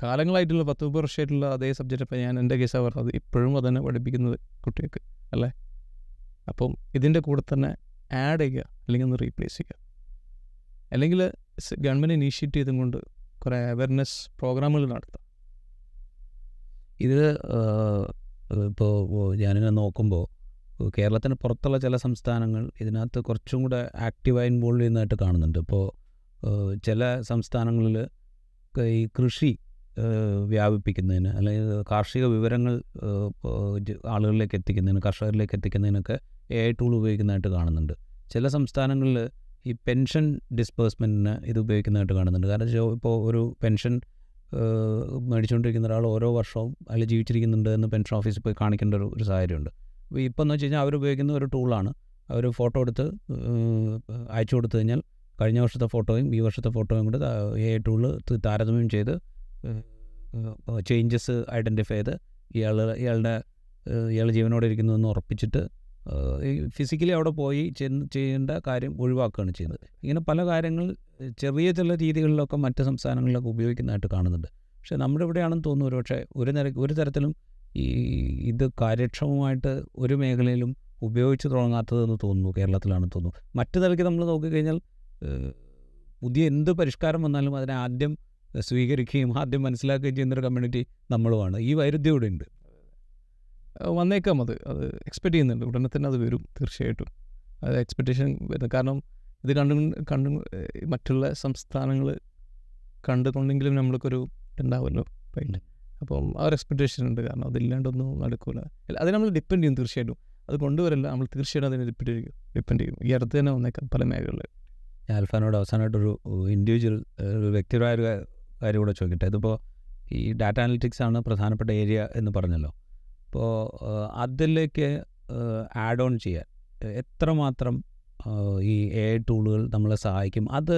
കാലങ്ങളായിട്ടുള്ള പത്ത് മുപ്പത് വർഷമായിട്ടുള്ള അതേ സബ്ജക്റ്റ് അപ്പം ഞാൻ എന്റെ കേസാണ് പറഞ്ഞത്. ഇപ്പോഴും അത് തന്നെ പഠിപ്പിക്കുന്നത് കുട്ടികൾക്ക് അല്ലേ? അപ്പം ഇതിന്റെ കൂടെ തന്നെ ആഡ് ചെയ്യുക അല്ലെങ്കിൽ ഒന്ന് റീപ്ലേസ് ചെയ്യുക. അല്ലെങ്കിൽ ഗവൺമെന്റ് ഇനീഷ്യേറ്റ് ചെയ്തും കൊണ്ട് കുറേ അവയർനെസ് പ്രോഗ്രാമുകൾ നടത്താം. ഇത് ഇപ്പോൾ ഞാനിങ്ങനെ നോക്കുമ്പോൾ കേരളത്തിന് പുറത്തുള്ള ചില സംസ്ഥാനങ്ങൾ ഇതിനകത്ത് കുറച്ചും കൂടെ ആക്റ്റീവായി ഇൻവോൾവ് ചെയ്യുന്നതായിട്ട് കാണുന്നുണ്ട്. ഇപ്പോൾ ചില സംസ്ഥാനങ്ങളിൽ ഈ കൃഷി വ്യാപിപ്പിക്കുന്നതിന് അല്ലെങ്കിൽ കാർഷിക വിവരങ്ങൾ ആളുകളിലേക്ക് എത്തിക്കുന്നതിന് കർഷകരിലേക്ക് എത്തിക്കുന്നതിനൊക്കെ എ ഐ ടൂൾ ഉപയോഗിക്കുന്നതായിട്ട് കാണുന്നുണ്ട്. ചില സംസ്ഥാനങ്ങളിൽ ഈ പെൻഷൻ ഡിസ്പേഴ്സ്മെന്റിന് ഇത് ഉപയോഗിക്കുന്നതായിട്ട് കാണുന്നുണ്ട്. കാരണം ഇപ്പോൾ ഒരു പെൻഷൻ മേടിച്ചുകൊണ്ടിരിക്കുന്ന ഒരാൾ ഓരോ വർഷവും അതിൽ ജീവിച്ചിരിക്കുന്നുണ്ട് എന്ന് പെൻഷൻ ഓഫീസിൽ പോയി കാണിക്കേണ്ട ഒരു ഒരു സാഹചര്യമുണ്ട്. അപ്പോൾ എന്ന് വെച്ച് കഴിഞ്ഞാൽ അവർ ഉപയോഗിക്കുന്ന ഒരു ടൂളാണ് അവർ ഫോട്ടോ എടുത്ത് അയച്ചു കൊടുത്തു കഴിഞ്ഞാൽ കഴിഞ്ഞ വർഷത്തെ ഫോട്ടോയും ഈ വർഷത്തെ ഫോട്ടോയും കൂടെ എ ടൂൾ താരതമ്യം ചെയ്ത് ചേഞ്ചസ് ഐഡന്റിഫൈ ചെയ്ത് ഇയാൾ ഇയാളുടെ ഇയാൾ ജീവനോടെ ഇരിക്കുന്നു എന്ന് ഉറപ്പിച്ചിട്ട് ഫിസിക്കലി അവിടെ പോയി ചെയ്യേണ്ട കാര്യം ഒഴിവാക്കുകയാണ് ചെയ്യുന്നത്. ഇങ്ങനെ പല കാര്യങ്ങൾ ചെറിയ ചില രീതികളിലൊക്കെ മറ്റ് സംസ്ഥാനങ്ങളിലൊക്കെ ഉപയോഗിക്കുന്നതായിട്ട് കാണുന്നുണ്ട്. പക്ഷേ നമ്മുടെ ഇവിടെയാണെന്ന് തോന്നുന്നു പക്ഷേ ഒരു നിര ഒരു തരത്തിലും ഈ ഇത് കാര്യക്ഷമമായിട്ട് ഒരു മേഖലയിലും ഉപയോഗിച്ച് തുടങ്ങാത്തതെന്ന് തോന്നുന്നു കേരളത്തിലാണെന്ന് തോന്നുന്നു. മറ്റു നിലയ്ക്ക് നമ്മൾ നോക്കിക്കഴിഞ്ഞാൽ പുതിയ എന്ത് പരിഷ്കാരം വന്നാലും അതിനെ ആദ്യം സ്വീകരിക്കുകയും ആദ്യം മനസ്സിലാക്കുകയും ചെയ്യുന്നൊരു കമ്മ്യൂണിറ്റി നമ്മളുമാണ്. ഈ വൈരുദ്ധ്യം ഇവിടെ ഉണ്ട്. വന്നേക്കാം അത്. അത് എക്സ്പെക്ട് ചെയ്യുന്നുണ്ട്. ഉടനെ തന്നെ അത് വരും തീർച്ചയായിട്ടും. അത് എക്സ്പെക്റ്റേഷൻ വരുന്നത് കാരണം ഇത് കണ്ടു കണ്ടു മറ്റുള്ള സംസ്ഥാനങ്ങൾ കണ്ടുകൊണ്ടെങ്കിലും നമ്മൾക്കൊരു ഉണ്ടാവുമല്ലോ പൈൻഡ് അപ്പം ആ ഒരു എക്സ്പെക്റ്റേഷൻ ഉണ്ട്. കാരണം അതില്ലാണ്ടൊന്നും നടക്കില്ല അത് നമ്മൾ ഡിപ്പെൻഡ് ചെയ്യും തീർച്ചയായിട്ടും. അത് കൊണ്ടുവരില്ല നമ്മൾ തീർച്ചയായിട്ടും അതിനെ ഡിപ്പെൻഡ് ചെയ്യും ഡിപ്പെൻഡ് ചെയ്യും. ഈ അടുത്ത് തന്നെ വന്നേക്കാം പല മേഖലകളിൽ. ആൽഫാനോട് അവസാനമായിട്ടൊരു ഇൻഡിവിജ്വൽ ഒരു വ്യക്തിപരമായ കാര്യം കൂടെ ചോദിക്കട്ടെ. ഇതിപ്പോൾ ഈ ഡാറ്റ അനലിറ്റിക്സ് ആണ് പ്രധാനപ്പെട്ട ഏരിയ എന്ന് പറഞ്ഞല്ലോ. അപ്പോൾ അതിലേക്ക് ആഡ് ഓൺ ചെയ്യാൻ എത്രമാത്രം ഈ എ ടൂളുകൾ നമ്മളെ സഹായിക്കും? അത്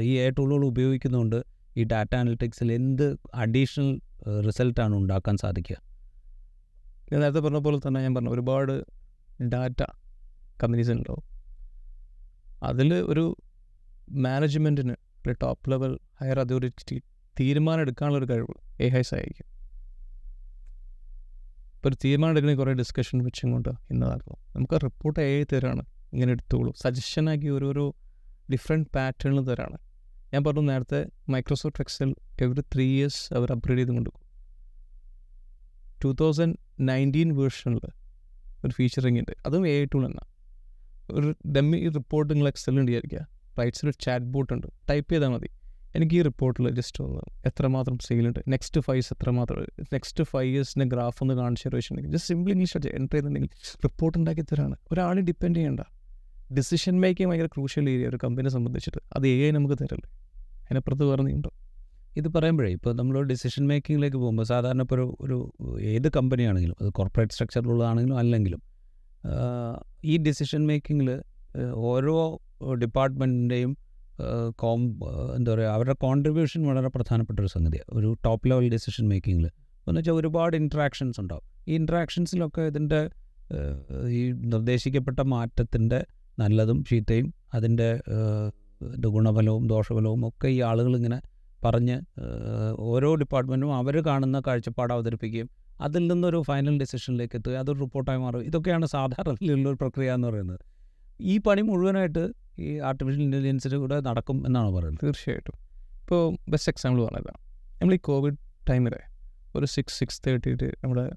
ഈ എ ടൂളുകൾ ഉപയോഗിക്കുന്നതുകൊണ്ട് ഈ ഡാറ്റ അനലിറ്റിക്സിൽ എന്ത് അഡീഷണൽ റിസൾട്ടാണ് ഉണ്ടാക്കാൻ സാധിക്കുക? ഞാൻ നേരത്തെ പറഞ്ഞ പോലെ തന്നെ ഞാൻ പറഞ്ഞു ഒരുപാട് ഡാറ്റ കമ്പനീസ് ഉണ്ടാവും അതിൽ ഒരു മാനേജ്മെന്റിന് ടോപ്പ് ലെവൽ ഹയർ അതോറിറ്റി തീരുമാനം എടുക്കാനുള്ളൊരു കഴിവ് എ ഹൈ സഹായിക്കും ഇപ്പോൾ ഒരു തീരുമാനം കുറേ ഡിസ്കഷൻ വെച്ചും കൊണ്ട് ഇന്നതാക്കും നമുക്ക് റിപ്പോർട്ട് എ തരാണ്. ഇങ്ങനെ എടുത്തോളൂ. സജഷനാക്കി ഓരോരോ ഡിഫറെന്റ് പാറ്റേണിൽ തരാണ്. ഞാൻ പറഞ്ഞു നേരത്തെ Microsoft Excel every three years അവർ അപ്ഗ്രേഡ് ചെയ്ത് കൊണ്ടുപോകും ടു തൗസൻഡ് നയന്റീൻ വേർഷനിൽ ഒരു ഫീച്ചറിങ് ഉണ്ട്. അതും എ ടൂൾ തന്നെ. ഒരു ഡമ്മി റിപ്പോർട്ട് നിങ്ങൾ എക്സലിൽ വിചാരിക്കുക റൈറ്റ്സിൽ ഒരു ചാറ്റ് ബോട്ട് ഉണ്ട്. ടൈപ്പ് ചെയ്താൽ മതി. എനിക്ക് ഈ റിപ്പോർട്ടിൽ ജസ്റ്റ് ഒന്ന് എത്രമാത്രം സെയിലുണ്ട് നെക്സ്റ്റ് ഫൈവ് എത്രമാത്രം നെക്സ്റ്റ് ഫൈവ് ഇയേഴ്സിന്റെ ഗ്രാഫ് ഒന്ന് കാണിച്ചു വെച്ചിട്ടുണ്ടെങ്കിൽ ജസ്റ്റ് സിമ്പിൾ ഇംഗ്ലീഷ് എന്റർ ചെയ്തിട്ടുണ്ടെങ്കിൽ റിപ്പോർട്ട് ഉണ്ടാക്കി തരാണ്. ഒരാളെ ഡിപ്പെൻഡ് ചെയ്യേണ്ട. ഡിസിഷൻ മേക്കിംഗ് ഭയങ്കര ക്രൂഷ്യൽ ഏരിയ ഒരു കമ്പനിയെ സംബന്ധിച്ചിട്ട്. അത് എ നമുക്ക് തരല്ലേ അതിനപ്പുറത്ത് വേറെ നീണ്ടോ ഇത് പറയുമ്പോഴേ ഇപ്പോൾ നമ്മൾ ഡിസിഷൻ മേക്കിങ്ങിലേക്ക് പോകുമ്പോൾ സാധാരണ ഇപ്പോൾ ഒരു ഒരു ഏത് കമ്പനിയാണെങ്കിലും അത് കോർപ്പറേറ്റ് സ്ട്രക്ചറിലുള്ളതാണെങ്കിലും അല്ലെങ്കിലും ഈ ഡിസിഷൻ മേക്കിങ്ങിൽ ഓരോ ഡിപ്പാർട്ട്മെന്റിന്റെയും കോം എന്താ പറയുക അവരുടെ കോൺട്രിബ്യൂഷൻ വളരെ പ്രധാനപ്പെട്ട ഒരു സംഗതിയാണ് ഒരു ടോപ്പ് ലെവൽ ഡിസിഷൻ മേക്കിങ്ങിൽ എന്ന് വെച്ചാൽ ഒരുപാട് ഇൻട്രാക്ഷൻസ് ഉണ്ടാവും. ഈ ഇൻട്രാക്ഷൻസിലൊക്കെ ഇതിന്റെ ഈ നിർദ്ദേശിക്കപ്പെട്ട മാറ്റത്തിന്റെ നല്ലതും ചീത്തയും അതിന്റെ ഗുണഫലവും ദോഷഫലവും ഒക്കെ ഈ ആളുകളിങ്ങനെ പറഞ്ഞ് ഓരോ ഡിപ്പാർട്ട്മെന്റും അവർ കാണുന്ന കാഴ്ചപ്പാട് അവതരിപ്പിക്കുകയും അതിൽ നിന്നൊരു ഫൈനൽ ഡിസിഷനിലേക്ക് എത്തുക അതൊരു റിപ്പോർട്ടായി മാറും. ഇതൊക്കെയാണ് സാധാരണയിലുള്ള ഒരു പ്രക്രിയ എന്ന് പറയുന്നത്. ഈ പണി മുഴുവനായിട്ട് ഈ ആർട്ടിഫിഷ്യൽ ഇന്റലിജൻസിൽ കൂടെ നടക്കും എന്നാണ് പറയുന്നത്? തീർച്ചയായിട്ടും. ഇപ്പോൾ ബെസ്റ്റ് എക്സാമ്പിൾ പറഞ്ഞതാണ് നമ്മൾ ഈ കോവിഡ് ടൈമിൽ ഒരു സിക്സ് സിക്സ് തേർട്ടിയിട്ട് നമ്മുടെ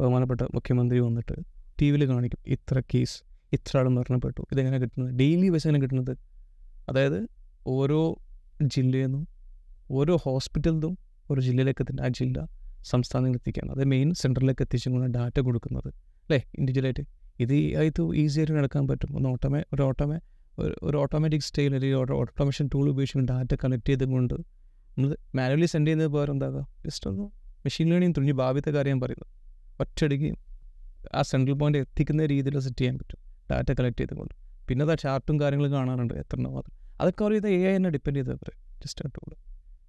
ബഹുമാനപ്പെട്ട മുഖ്യമന്ത്രി വന്നിട്ട് ടി വിയിൽ കാണിക്കും ഇത്ര കേസ് ഇത്ര ആൾ മരണപ്പെട്ടു ഇതെങ്ങനെ കിട്ടുന്നത്? ഡെയിലി ബസ് എങ്ങനെ കിട്ടുന്നത്? അതായത് ഓരോ ജില്ലയിൽ നിന്നും ഓരോ ഹോസ്പിറ്റലിൽ നിന്നും ഒരു ജില്ലയിലേക്ക് എത്തുന്ന ആ ജില്ല സംസ്ഥാനങ്ങളിൽ എത്തിക്കുകയാണ്. അത് മെയിൻ സെന്ററിലേക്ക് എത്തിച്ചുകൊണ്ട് ഡാറ്റ കൊടുക്കുന്നത്. അല്ലേ? ഇൻഡിവിജ്വലായിട്ട് ഇത് ആയിട്ട് ഈസിയായിട്ട് നടക്കാൻ പറ്റും. ഒന്ന് ഓട്ടോമേ ഒരു ഓട്ടോമേ ഒരു ഒരു ഓട്ടോമാറ്റിക് സ്റ്റൈൽ അല്ലെങ്കിൽ ഓട്ടോമേഷൻ ടൂൾ ഉപയോഗിച്ചുകൊണ്ട് ഡാറ്റ കളക്ട് ചെയ്തുകൊണ്ട് നമ്മൾ മാനുവലി സെൻഡ് ചെയ്യുന്നത് പോലെ എന്താക്കുക ജസ്റ്റ് ഒന്ന് മെഷീൻ ലേണിംഗ് തുടങ്ങി ഭാവിത്തെ കാര്യം പറയുന്നത് ഒറ്റയടിക്ക് ആ സെൻട്രൽ പോയിന്റ് എത്തിക്കുന്ന രീതിയിൽ സെറ്റ് ചെയ്യാൻ പറ്റും. ഡാറ്റ കളക്ട് ചെയ്തുകൊണ്ട്. പിന്നെ അത് ചാർട്ടും കാര്യങ്ങളും കാണാറുണ്ട് എത്ര എണ്ണം മാത്രം. അതൊക്കെ അവർ ചെയ്ത എ ഐ എന്നെ ഡിപ്പെൻഡ് ചെയ്തത് പറയാം ജസ്റ്റ് ആ ടൂൾ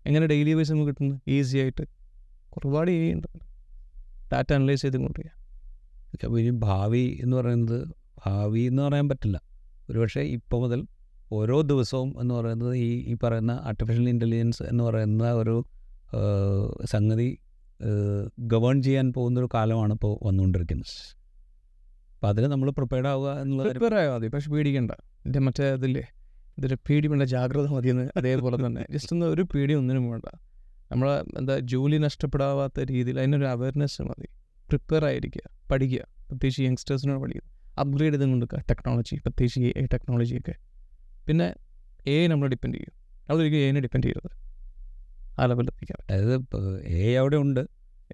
എങ്ങനെ ഡെയിലി വൈസ് നമുക്ക് കിട്ടുന്നത്? ഈസി ആയിട്ട്. ഒരുപാട് എ ഐ ഉണ്ട്. ഡാറ്റ അനലൈസ് ചെയ്തുകൊണ്ട് ചെയ്യാം. ഭാവി എന്ന് പറയുന്നത് ഭാവി എന്ന് പറയാൻ പറ്റില്ല. ഒരുപക്ഷെ ഇപ്പോൾ മുതൽ ഓരോ ദിവസവും എന്ന് പറയുന്നത് ഈ ഈ പറയുന്ന ആർട്ടിഫിഷ്യൽ ഇന്റലിജൻസ് എന്ന് പറയുന്ന ഒരു സംഗതി ഗവേൺ ചെയ്യാൻ പോകുന്നൊരു കാലമാണ് ഇപ്പോൾ വന്നുകൊണ്ടിരിക്കുന്നത്. അപ്പോൾ അതിന് നമ്മൾ പ്രിപ്പയർഡ് ആവുക എന്നുള്ള കാര്യം പ്രിപ്പയർ ആയാൽ മതി പക്ഷെ പേടിക്കണ്ട. എന്റെ മറ്റേ ഇതില്ലേ ഇതൊരു പേടി വേണ്ട ജാഗ്രത മതിയെന്ന് അതേപോലെ തന്നെ. ജസ്റ്റ് ഒന്ന് ഒരു പേടി ഒന്നിനും വേണ്ട. നമ്മളെ എന്താ ജോലി നഷ്ടപ്പെടാവാത്ത രീതിയിൽ അതിനൊരു അവയർനെസ് മതി. പ്രിപ്പയർ ആയിരിക്കുക പഠിക്കുക. പ്രത്യേകിച്ച് യങ്സ്റ്റേഴ്സിനോട് പഠിക്കുക. അപ്ഗ്രേഡ് ചെയ്തും കൊടുക്കുക ടെക്നോളജി പ്രത്യേകിച്ച് എ ടെക്നോളജിയൊക്കെ പിന്നെ എ നമ്മൾ ഡിപ്പെൻഡ് ചെയ്യും അതൊരിക്കലും എനെ ഡിപ്പെൻഡ് ചെയ്യരുത്. ആ ലെവലിൽ എത്തിക്കാം അതായത് എ അവിടെ ഉണ്ട്.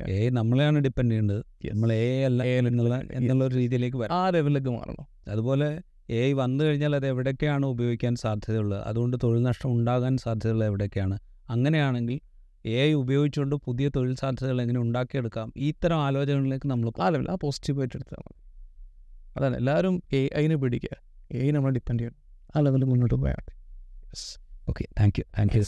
എ നമ്മളെയാണ് ഡിപ്പെൻഡ് ചെയ്യേണ്ടത്. നമ്മൾ എ അല്ല എ എന്നുള്ള എന്നുള്ള ഒരു രീതിയിലേക്ക് വരാം ആ ലെവലിലേക്ക് മാറണം. അതുപോലെ എ വന്നു കഴിഞ്ഞാൽ അത് എവിടെയൊക്കെയാണ് ഉപയോഗിക്കാൻ സാധ്യതയുള്ളത്? അതുകൊണ്ട് തൊഴിൽ നഷ്ടം ഉണ്ടാകാൻ സാധ്യതയുള്ളത് എവിടെയൊക്കെയാണ്? അങ്ങനെയാണെങ്കിൽ എ ഐ ഉപയോഗിച്ചുകൊണ്ട് പുതിയ തൊഴിൽ സാധ്യതകൾ എങ്ങനെ ഉണ്ടാക്കിയെടുക്കാം? ഈ ഇത്തരം ആലോചനകളിലേക്ക് നമ്മൾ ആ ലെവൽ ആ പോസിറ്റീവായിട്ട് എടുത്താൽ മതി. അതാണ്. എല്ലാവരും എ ഐനെ പിടിക്കുക. എ ഐ നമ്മളെ ഡിപ്പെൻഡ് ചെയ്യണം. ആ ലെവലിൽ മുന്നോട്ട് പോയാൽ okay thank you thank you